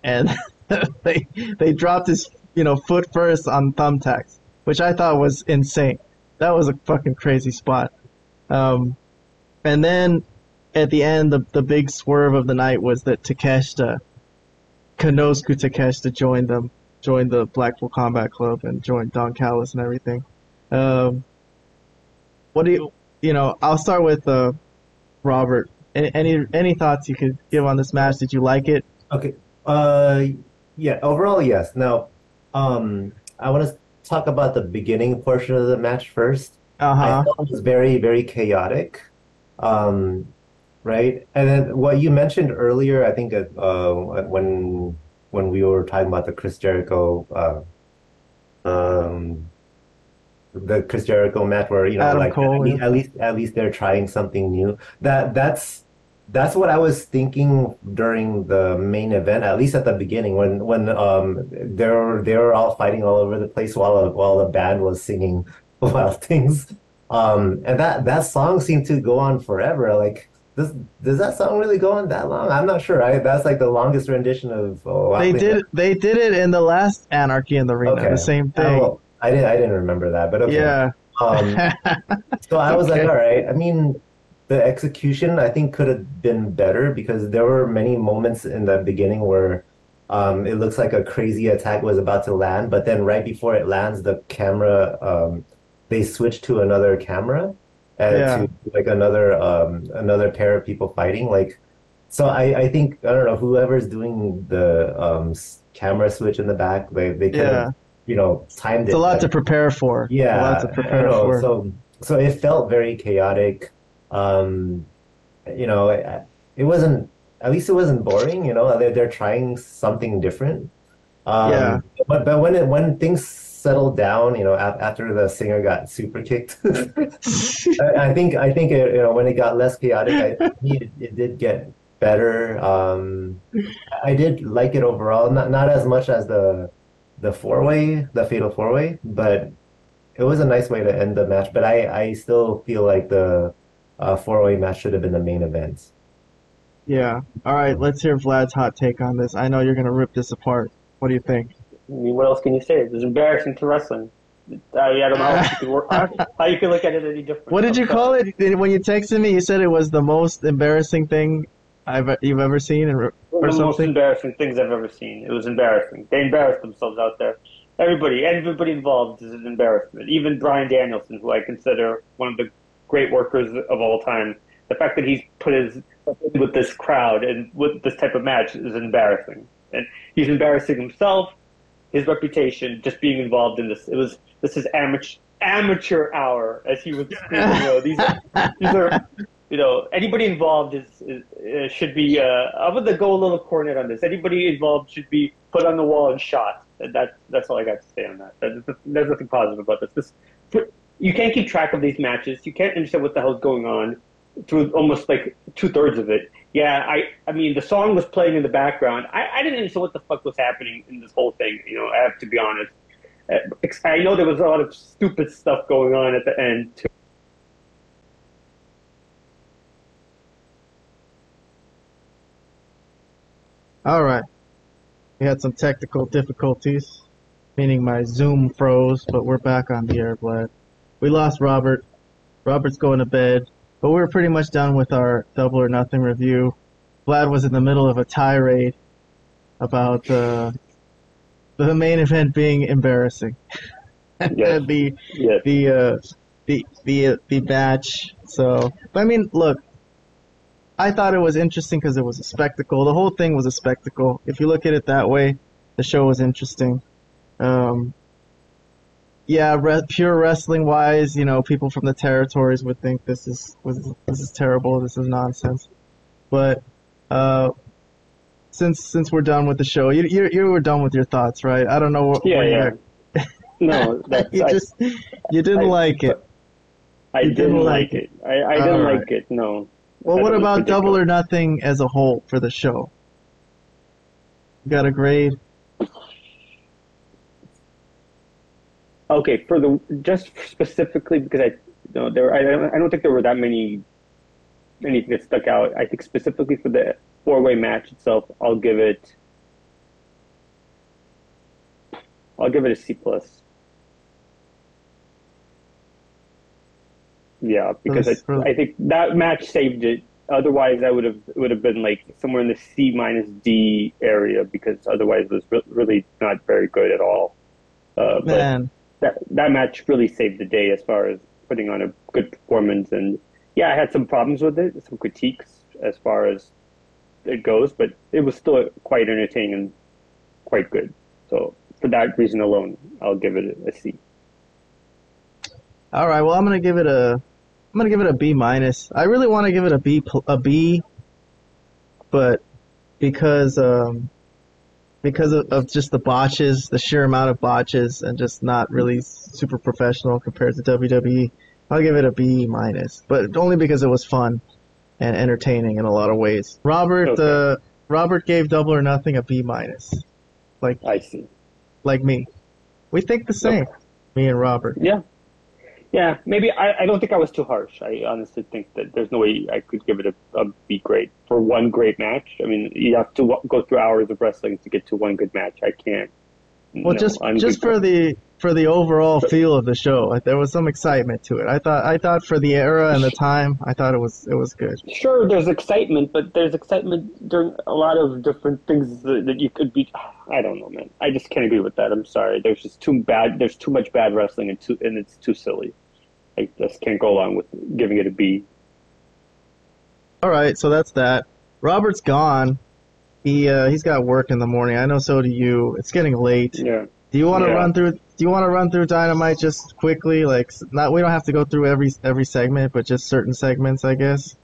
Speaker 1: and they they dropped his you know foot first on thumbtacks, which I thought was insane. That was a fucking crazy spot. Um, and then at the end, the the big swerve of the night was that Takeshita, Konosuke Takeshita joined them, joined the Blackpool Combat Club, and joined Don Callis and everything. Um, what do you, you know? I'll start with uh, Robert. Any, any any thoughts you could give on this match? Did you like it?
Speaker 2: Okay. Uh, yeah. Overall, yes. Now, um, I want to talk about the beginning portion of the match first.
Speaker 1: Uh huh. I
Speaker 2: thought it was very very chaotic. Um, right? And then what you mentioned earlier, I think uh, when when we were talking about the Chris Jericho, uh, um, the Chris Jericho match, where you know,
Speaker 1: Adam
Speaker 2: like
Speaker 1: Cole,
Speaker 2: at, at least at least they're trying something new. That that's that's what I was thinking during the main event, at least at the beginning, when when um they're they're all fighting all over the place while while the band was singing wild things. Um, and that that song seemed to go on forever. Like, does does that song really go on that long? I'm not sure. I that's like the longest rendition of. Oh,
Speaker 1: They did they did it in the last Anarchy in the Arena,
Speaker 2: Okay.
Speaker 1: the same
Speaker 2: Oh,
Speaker 1: thing.
Speaker 2: well, I didn't. I didn't remember that, but okay.
Speaker 1: Yeah.
Speaker 2: Um, so I was like, all right. I mean, the execution I think could have been better because there were many moments in the beginning where um, it looks like a crazy attack was about to land, but then right before it lands, the camera um, they switch to another camera and
Speaker 1: Yeah.
Speaker 2: to like another um, another pair of people fighting. Like, so I I think I don't know whoever's doing the um, camera switch in the back, they they could
Speaker 1: Yeah.
Speaker 2: have you know timed
Speaker 1: It's
Speaker 2: it
Speaker 1: a lot to prepare for.
Speaker 2: Yeah,
Speaker 1: A lot to prepare for.
Speaker 2: So, so it felt very chaotic. Um, you know, it, it wasn't, at least it wasn't boring, you know, they're, they're trying something different. Um,
Speaker 1: Yeah.
Speaker 2: but, but when it, when things settled down, you know, after the singer got super kicked, I, think, I think, it, you know, when it got less chaotic, I it, it did get better. Um, I did like it overall, not, not as much as the, the four way, the fatal four way, but it was a nice way to end the match. But I, I still feel like the uh, four way match should have been the main event.
Speaker 1: Yeah. All right, let's hear Vlad's hot take on this. I know you're gonna rip this apart. What do you think?
Speaker 3: I mean, what else can you say? It was embarrassing to wrestling. I, I don't know how you could work, how, how you could look at it any different.
Speaker 1: What did you call it when you texted me? You said it was the most embarrassing thing I've you've ever seen, or
Speaker 3: of the most embarrassing things I've ever seen. It was embarrassing. They embarrassed themselves out there. Everybody, everybody involved is an embarrassment. Even Bryan Danielson, who I consider one of the great workers of all time, the fact that he's put his with this crowd and with this type of match is embarrassing. And he's embarrassing himself, his reputation, just being involved in this. It was this is amateur amateur hour, as he was. You know, these are, these are you know, anybody involved is, is uh, should be. Uh, I'm gonna go a little Cornette on this. Anybody involved should be put on the wall and shot. And that's that's all I got to say on that. There's, there's nothing positive about this. This you can't keep track of these matches. You can't understand what the hell's going on through almost like two thirds of it. Yeah, I I mean the song was playing in the background. I, I didn't understand what the fuck was happening in this whole thing. You know, I have to be honest. Uh, I know there was a lot of stupid stuff going on at the end too.
Speaker 1: All right. We had some technical difficulties, meaning my Zoom froze, but we're back on the air, Vlad. We lost Robert. Robert's going to bed, but we were pretty much done with our double or nothing review. Vlad was in the middle of a tirade about uh, the main event being embarrassing.
Speaker 3: Yes.
Speaker 1: the
Speaker 3: Yes.
Speaker 1: the uh, the the uh, the match. So, I mean, look, I thought it was interesting because it was a spectacle. The whole thing was a spectacle. If you look at it that way, the show was interesting. Um, yeah, re- pure wrestling wise, you know, people from the territories would think this is was this is terrible. This is nonsense. But uh, since since we're done with the show, you you you were done with your thoughts, right? I don't know what
Speaker 3: Yeah, yeah.
Speaker 1: you're
Speaker 3: No, that's,
Speaker 1: you
Speaker 3: I,
Speaker 1: just you didn't
Speaker 3: I-
Speaker 1: like it.
Speaker 3: I didn't
Speaker 1: didn't
Speaker 3: like
Speaker 1: like
Speaker 3: it. I, I didn't
Speaker 1: Alright.
Speaker 3: like it. No.
Speaker 1: Well, what
Speaker 3: it
Speaker 1: about Double or Nothing as a whole for the show? You got a grade?
Speaker 3: Okay, for the just specifically because I you know there I don't, I don't think there were that many anything that stuck out. I think specifically for the four way match itself, I'll give it I'll give it a C plus. Yeah, because I,
Speaker 1: really-
Speaker 3: I think that match saved it. Otherwise, I would have it would have been like somewhere in the C minus D area because otherwise it was re- really not very good at all. Uh,
Speaker 1: Man,
Speaker 3: that that match really saved the day as far as putting on a good performance. And yeah, I had some problems with it, some critiques as far as it goes, but it was still quite entertaining and quite good. So for that reason alone, I'll give it a C.
Speaker 1: all right. Well, I'm gonna give it a, I'm gonna give it a B minus. I really want to give it a B, a B, but because um, because of, of just the botches, the sheer amount of botches, and just not really super professional compared to WWE, I'll give it a B minus. But only because it was fun and entertaining in a lot of ways. Robert,
Speaker 3: Okay.
Speaker 1: uh, Robert gave Double or Nothing a B minus, like
Speaker 3: I see.
Speaker 1: like me. We think the same, me and Robert.
Speaker 3: Yeah. Yeah, maybe I, I don't think I was too harsh. I honestly think that there's no way I could give it a, a B grade for one great match. I mean, you have to go through hours of wrestling to get to one good match. I can't.
Speaker 1: Well,
Speaker 3: No,
Speaker 1: just
Speaker 3: I'm
Speaker 1: just for the for the overall feel of the show, there was some excitement to it. I thought I thought for the era and the time, I thought it was it was good.
Speaker 3: Sure, there's excitement, but there's excitement during a lot of different things that, that you could be. I don't know, man. I just can't agree with that. I'm sorry. There's just too bad. There's too much bad wrestling and too and it's too silly. I just can't go along with giving it a B.
Speaker 1: All right, so that's that. Robert's gone. He uh, he's got work in the morning. I know, so do you. It's getting late.
Speaker 3: Yeah.
Speaker 1: Do you want to
Speaker 3: Yeah.
Speaker 1: run through? Do you want to run through Dynamite just quickly? Like, not we don't have to go through every every segment, but just certain segments, I guess.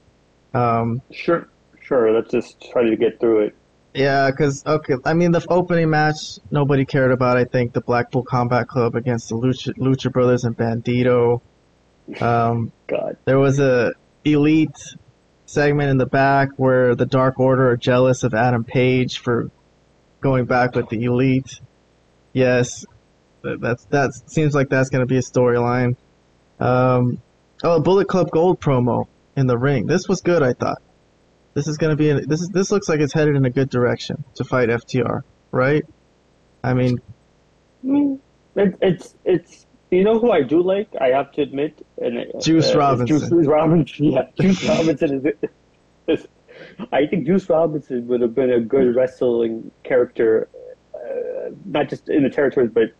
Speaker 1: Um,
Speaker 3: Sure. Sure. Let's just try to get through it.
Speaker 1: yeah, because okay, I mean the opening match nobody cared about. I think the Blackpool Combat Club against the Lucha, Lucha Brothers and Bandido. Um,
Speaker 3: God.
Speaker 1: there was a elite segment in the back where the Dark Order are jealous of Adam Page for going back with the elite. Yes, that that's that seems like that's going to be a storyline. Um, oh, Bullet Club Gold promo in the ring. This was good. I thought this is going to be this is this looks like it's headed in a good direction to fight FTR, right? I mean,
Speaker 3: Mm, It, it's it's you know who I do like. I have to admit, and
Speaker 1: Juice
Speaker 3: uh,
Speaker 1: Robinson.
Speaker 3: Juice Robinson. Yeah, Juice Robinson is, is. I think Juice Robinson would have been a good wrestling character, uh, not just in the territories, but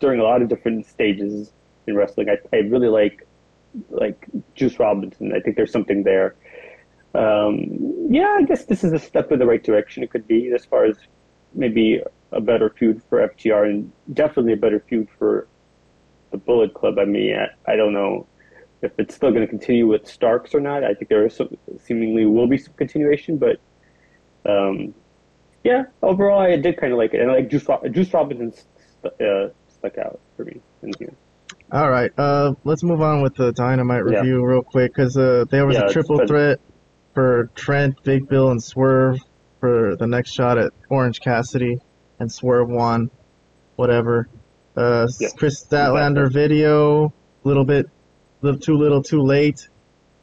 Speaker 3: during a lot of different stages in wrestling. I I really like like Juice Robinson. I think there's something there. Um, yeah, I guess this is a step in the right direction. It could be as far as maybe a better feud for FTR and definitely a better feud for the Bullet Club. I mean, I, I don't know if it's still going to continue with Starks or not. I think there is some, seemingly will be some continuation, but um, yeah, overall I did kind of like it. And I like Juice, Juice Robinson st- uh, stuck out for me in here.
Speaker 1: All right, uh, let's move on with the Dynamite
Speaker 3: Yeah.
Speaker 1: review real quick because uh, there was
Speaker 3: Yeah,
Speaker 1: a triple
Speaker 3: been-
Speaker 1: threat for Trent, Big Bill, and Swerve for the next shot at Orange Cassidy, and Swerve won. Whatever. Uh,
Speaker 3: Yeah,
Speaker 1: Kris Statlander video, little bit, little too little, too late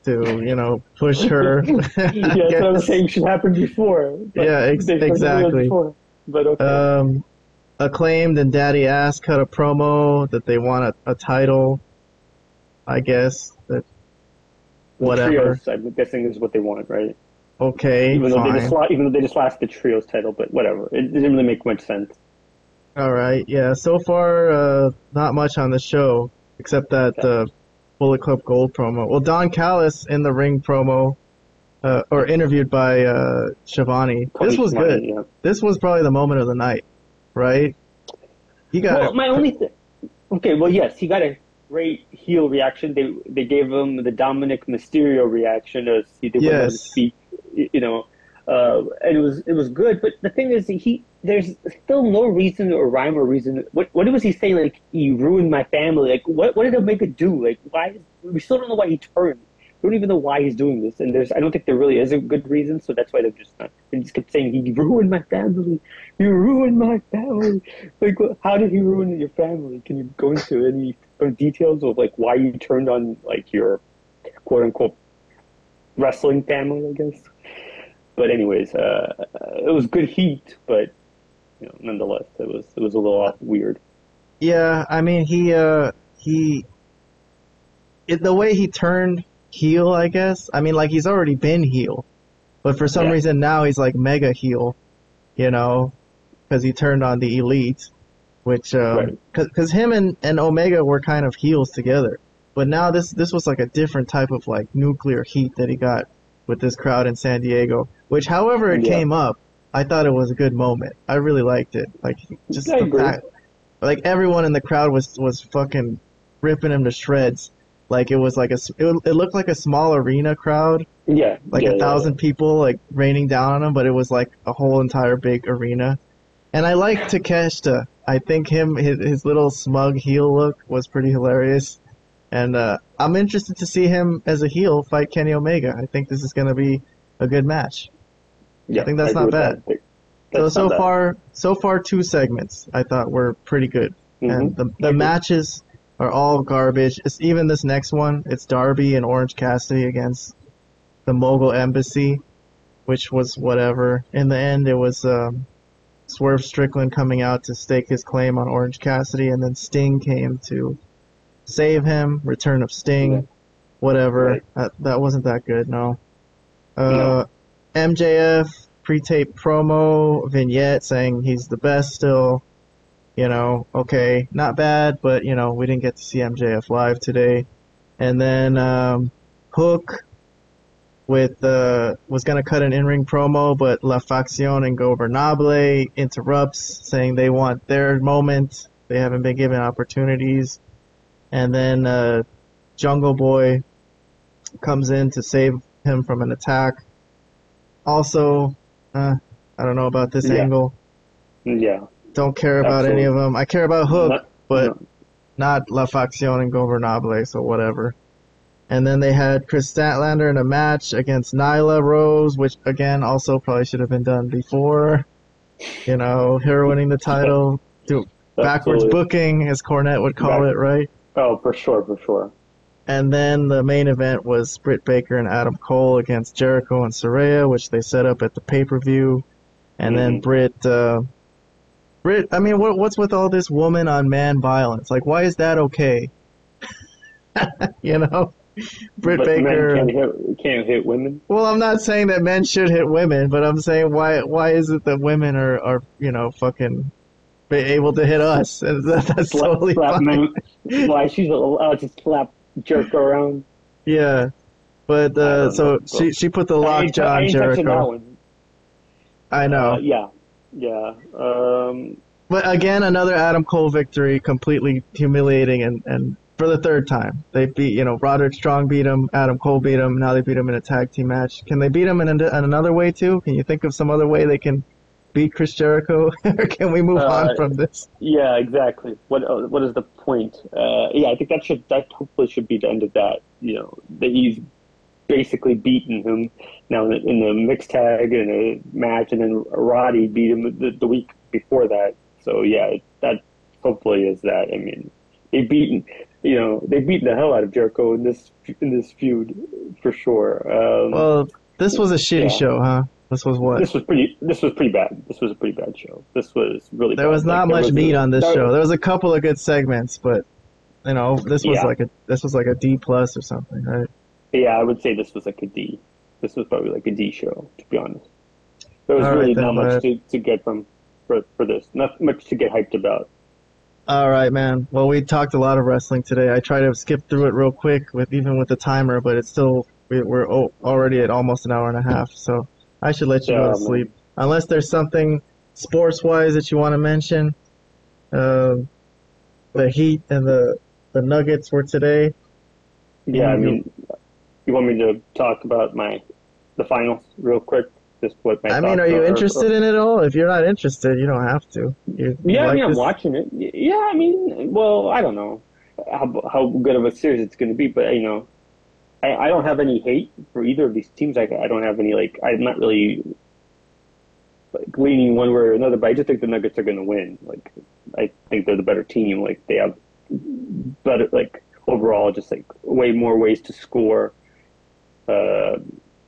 Speaker 1: to you know push her.
Speaker 3: yeah, that's what I'm saying should happen before.
Speaker 1: Yeah, ex-
Speaker 3: they started doing it
Speaker 1: exactly.
Speaker 3: Before. But okay.
Speaker 1: Um, acclaimed and Daddy Ass cut a promo that they want a, a title. I guess that whatever.
Speaker 3: Trios, I'm guessing is what they want, right?
Speaker 1: okay,
Speaker 3: Even though they just lost, even though they just lost the trios title, but whatever. It didn't really make much sense.
Speaker 1: All right, yeah. So far, uh, not much on the show except that uh, Bullet Club Gold promo. Well, Don Callis in the ring promo, uh, or interviewed by uh, Schiavone. This was good.
Speaker 3: Yeah.
Speaker 1: This was probably the moment of the night, right? He got
Speaker 3: Well, my only th- okay. Well, yes, he got a great heel reaction. They they gave him the Dominik Mysterio reaction as he did
Speaker 1: Yes.
Speaker 3: speak. You know, uh, and it was it was good. But the thing is, he there's still no reason or rhyme or reason. What what was he saying? Like he ruined my family. Like what what did Omega do? Like why? We still don't know why he turned. We don't even know why he's doing this. And there's I don't think there really is a good reason. So that's why they're just not. They just kept saying he ruined my family. You ruined my family. Like, how did he ruin your family? Can you go into any details of like why you turned on like your quote unquote wrestling family? I guess. But anyways, uh, it was good heat, but you know, nonetheless, it was it was a little weird.
Speaker 1: Yeah, I mean he uh he it, the way he turned heel, I guess. I mean like he's already been heel. But for some
Speaker 3: Yeah.
Speaker 1: reason now he's like mega heel, you know, cuz he turned on the elite, which um
Speaker 3: Right.
Speaker 1: cuz cuz him and and Omega were kind of heels together. But now this this was like a different type of like nuclear heat that he got with this crowd in San Diego, which however it
Speaker 3: Yeah.
Speaker 1: came up, I thought it was a good moment. I really liked it. Like just the fact like everyone in the crowd was was fucking ripping him to shreds. Like it was like a it, it looked like a small arena crowd,
Speaker 3: Yeah,
Speaker 1: like
Speaker 3: yeah,
Speaker 1: a
Speaker 3: yeah,
Speaker 1: thousand people like raining down on him, but it was like a whole entire big arena. And I like Takeshita. I think him his, his little smug heel look was pretty hilarious. And uh, I'm interested to see him as a heel fight Kenny Omega. I think this is going to be a good match.
Speaker 3: Yeah, I
Speaker 1: think that's
Speaker 3: agree
Speaker 1: not bad.
Speaker 3: that.
Speaker 1: So
Speaker 3: That's
Speaker 1: so
Speaker 3: not bad.
Speaker 1: far so far two segments I thought were pretty good.
Speaker 3: Mhm.
Speaker 1: And the the
Speaker 3: agree.
Speaker 1: matches are all garbage. It's even this next one. It's Darby and Orange Cassidy against the Mogul Embassy, which was whatever. In the end, it was um, Swerve Strickland coming out to stake his claim on Orange Cassidy, and then Sting came to save him. Return of Sting, whatever.
Speaker 3: Right.
Speaker 1: That that wasn't that good. No. Uh,
Speaker 3: No.
Speaker 1: MJF pre-tape promo vignette saying he's the best still. You know, okay, not bad, but you know, we didn't get to see MJF live today. And then um, Hook with uh, was gonna cut an in-ring promo, but La Facción Ingobernable interrupts, saying they want their moment. They haven't been given opportunities. And then uh, Jungle Boy comes in to save him from an attack. Also, uh, I don't know about this
Speaker 3: Yeah.
Speaker 1: angle.
Speaker 3: Yeah.
Speaker 1: Don't care about any of them. I care about Hook,
Speaker 3: Not-
Speaker 1: but
Speaker 3: no.
Speaker 1: not La Facción Ingobernable, so whatever. And then they had Kris Statlander in a match against Nyla Rose, which again also probably should have been done before. You know, her winning the title, do backwards
Speaker 3: Absolutely.
Speaker 1: booking, as Cornette would call
Speaker 3: Back-
Speaker 1: it, right?
Speaker 3: Oh, for sure, for sure.
Speaker 1: And then the main event was Britt Baker and Adam Cole against Jericho and Saraya, which they set up at the pay per view. And then
Speaker 3: Mhm.
Speaker 1: Britt, uh, Britt, I mean, what, what's with all this woman on man violence? Like, why is that okay? you know, Britt
Speaker 3: but
Speaker 1: Baker.
Speaker 3: men can't hit, can't hit women.
Speaker 1: Well, I'm not saying that men should hit women, but I'm saying why why is it that women are are you know fucking be able to hit us? That, that's
Speaker 3: Slap,
Speaker 1: totally
Speaker 3: slap
Speaker 1: fine.
Speaker 3: Why she's allowed to slap jerk around?
Speaker 1: Yeah, but uh, so
Speaker 3: know.
Speaker 1: she she put the
Speaker 3: I
Speaker 1: lock
Speaker 3: ain't,
Speaker 1: on Jericho. I know,
Speaker 3: Uh, yeah, yeah. Um,
Speaker 1: but again, another Adam Cole victory, completely humiliating, and and for the third time they beat you know Roderick Strong beat him, Adam Cole beat him, now they beat him in a tag team match. Can they beat him in, a, in another way too? Can you think of some other way they can beat Chris Jericho, can we move
Speaker 3: Uh,
Speaker 1: on from this?
Speaker 3: yeah, exactly. What uh, what is the point? Uh, yeah, I think that should that hopefully should be the end of that. You know, that he's basically beaten him now in the, in the mixed tag and a match, and then Roddy beat him the, the week before that. So yeah, that hopefully is that. I mean, they beaten, you know, they beaten the hell out of Jericho in this in this feud for sure. Um,
Speaker 1: Well, this was a shitty
Speaker 3: Yeah.
Speaker 1: show, huh? This was what?
Speaker 3: this was pretty. This was pretty bad. This was a pretty bad show. This was really. Bad.
Speaker 1: There
Speaker 3: bad.
Speaker 1: was not
Speaker 3: there
Speaker 1: much
Speaker 3: was
Speaker 1: meat
Speaker 3: a-
Speaker 1: on this
Speaker 3: there-
Speaker 1: show. There was a couple of good segments, but you know, this was
Speaker 3: Yeah.
Speaker 1: like a this was like a D plus or something, right?
Speaker 3: Yeah, I would say this was like a D. This was probably like a D show, to be honest. There was
Speaker 1: All right
Speaker 3: really
Speaker 1: then,
Speaker 3: not much
Speaker 1: uh,
Speaker 3: to, to get from for, for this. Not much to get hyped about.
Speaker 1: All right, man. Well, we talked a lot of wrestling today. I tried to skip through it real quick with even with the timer, but it's still we- we're already at almost an hour and a half. So I should let you
Speaker 3: Yeah,
Speaker 1: go to
Speaker 3: man.
Speaker 1: sleep, unless there's something sports wise that you want to mention. Um, the Heat and the the Nuggets were today.
Speaker 3: Yeah, I mean, you want me to talk about my the finals real quick? Just what my
Speaker 1: I mean, are you interested in it all? If you're not interested, you don't have to. You, you
Speaker 3: Yeah, I mean, I'm
Speaker 1: this-
Speaker 3: watching it. Yeah, I mean, well, I don't know how how good of a series it's going to be, but you know, I, I don't have any hate for either of these teams. I, I don't have any like I'm not really like leaning one way or another, but I just think the Nuggets are going to win. Like, I think they're the better team. Like, they have better like overall, just like way more ways to score. Uh,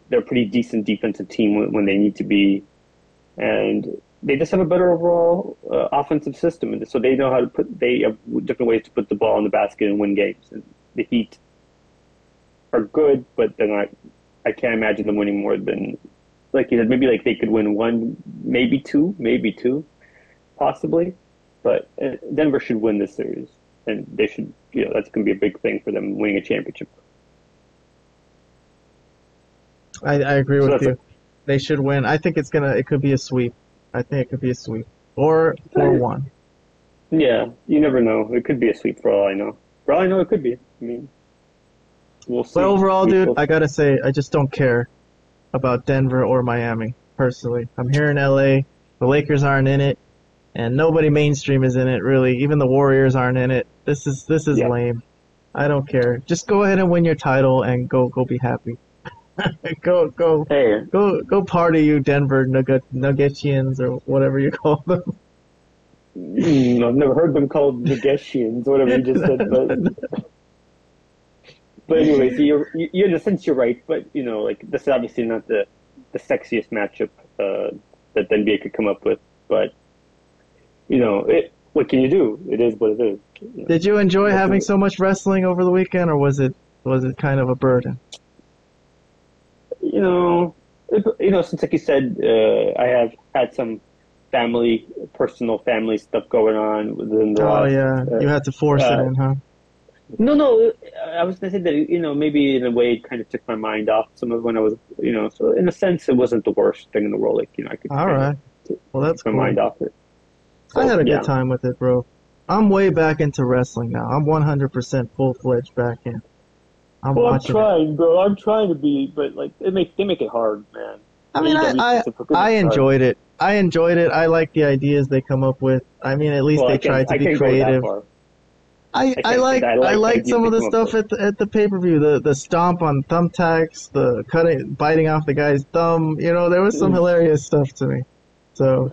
Speaker 3: they're a pretty decent defensive team when, when they need to be, and they just have a better overall uh, offensive system, and so they know how to put. They have different ways to put the ball in the basket and win games. And the Heat are good, but they're not. I can't imagine them winning more than, like you said, maybe like they could win one, maybe two, maybe two, possibly. But uh, Denver should win this series, and they should. You know, that's going to be a big thing for them winning a championship.
Speaker 1: I, I agree
Speaker 3: So
Speaker 1: with you. They should win. I think it's gonna. It could be a sweep. I think it could be a sweep or four one.
Speaker 3: Yeah, you never know. It could be a sweep for all I know. For all I know, it could be. I mean, we'll see.
Speaker 1: But overall,
Speaker 3: We
Speaker 1: dude, I gotta say, I just don't care about Denver or Miami personally. I'm here in LA. The Lakers aren't in it, and nobody mainstream is in it really. Even the Warriors aren't in it. This is this is
Speaker 3: Yeah.
Speaker 1: lame. I don't care. Just go ahead and win your title and go go be happy. go go
Speaker 3: Hey,
Speaker 1: go go party, you Denver Nugget Nuggetians or whatever you call them.
Speaker 3: Mm, I've never heard them called Nageshians, whatever you just said, but but anyways, you're you, in a sense you're right, but you know, like this is obviously not the the sexiest matchup uh, that the NBA could come up with, but you know, it. What can you do? It is what it is. You know,
Speaker 1: Did you enjoy having so much wrestling over the weekend, or was it was it kind of a burden?
Speaker 3: you know, it, you know, since like you said, uh, I have had some family, personal family stuff going on within the
Speaker 1: Oh
Speaker 3: last
Speaker 1: yeah,
Speaker 3: uh,
Speaker 1: you had to force it
Speaker 3: uh,
Speaker 1: in, huh?
Speaker 3: No, no. Uh, I was gonna say that you know maybe in a way it kind of took my mind off some of when I was you know so in a sense it wasn't the worst thing in the world like you know I could
Speaker 1: all
Speaker 3: right of.
Speaker 1: Well, that's
Speaker 3: my
Speaker 1: cool.
Speaker 3: mind off it.
Speaker 1: I had a
Speaker 3: yeah.
Speaker 1: good time with it, bro. I'm way back into wrestling now. I'm 100% full fledged back in. I'm
Speaker 3: Well, I'm trying, bro. I'm trying to be, but like they make they make it hard, man.
Speaker 1: I mean, I, I I
Speaker 3: makes it hard.
Speaker 1: enjoyed it. I enjoyed it. I like the ideas they come up with. I mean, at least
Speaker 3: Well,
Speaker 1: they
Speaker 3: I can't-
Speaker 1: tried to
Speaker 3: I
Speaker 1: be
Speaker 3: can't go that
Speaker 1: creative.
Speaker 3: Far.
Speaker 1: I,
Speaker 3: can't
Speaker 1: I like.
Speaker 3: I
Speaker 1: I
Speaker 3: like
Speaker 1: like some of the stuff at the at the pay per view. The the stomp on thumbtacks, the cutting, biting off the guy's thumb. You know, there was some
Speaker 3: Mm.
Speaker 1: hilarious stuff to me. So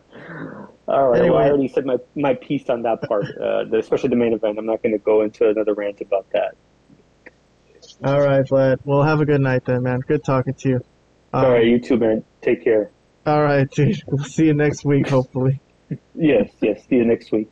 Speaker 3: All right. Well, I already said my my piece on that part, uh, the, especially the main event. I'm not going to go into another rant about that.
Speaker 1: all right, Vlad. Well, have a good night then, man. Good talking to you. Um,
Speaker 3: All right, you too, man. Take care.
Speaker 1: All right, dude. We'll see you next week, hopefully.
Speaker 3: Yes, yes. See you next week.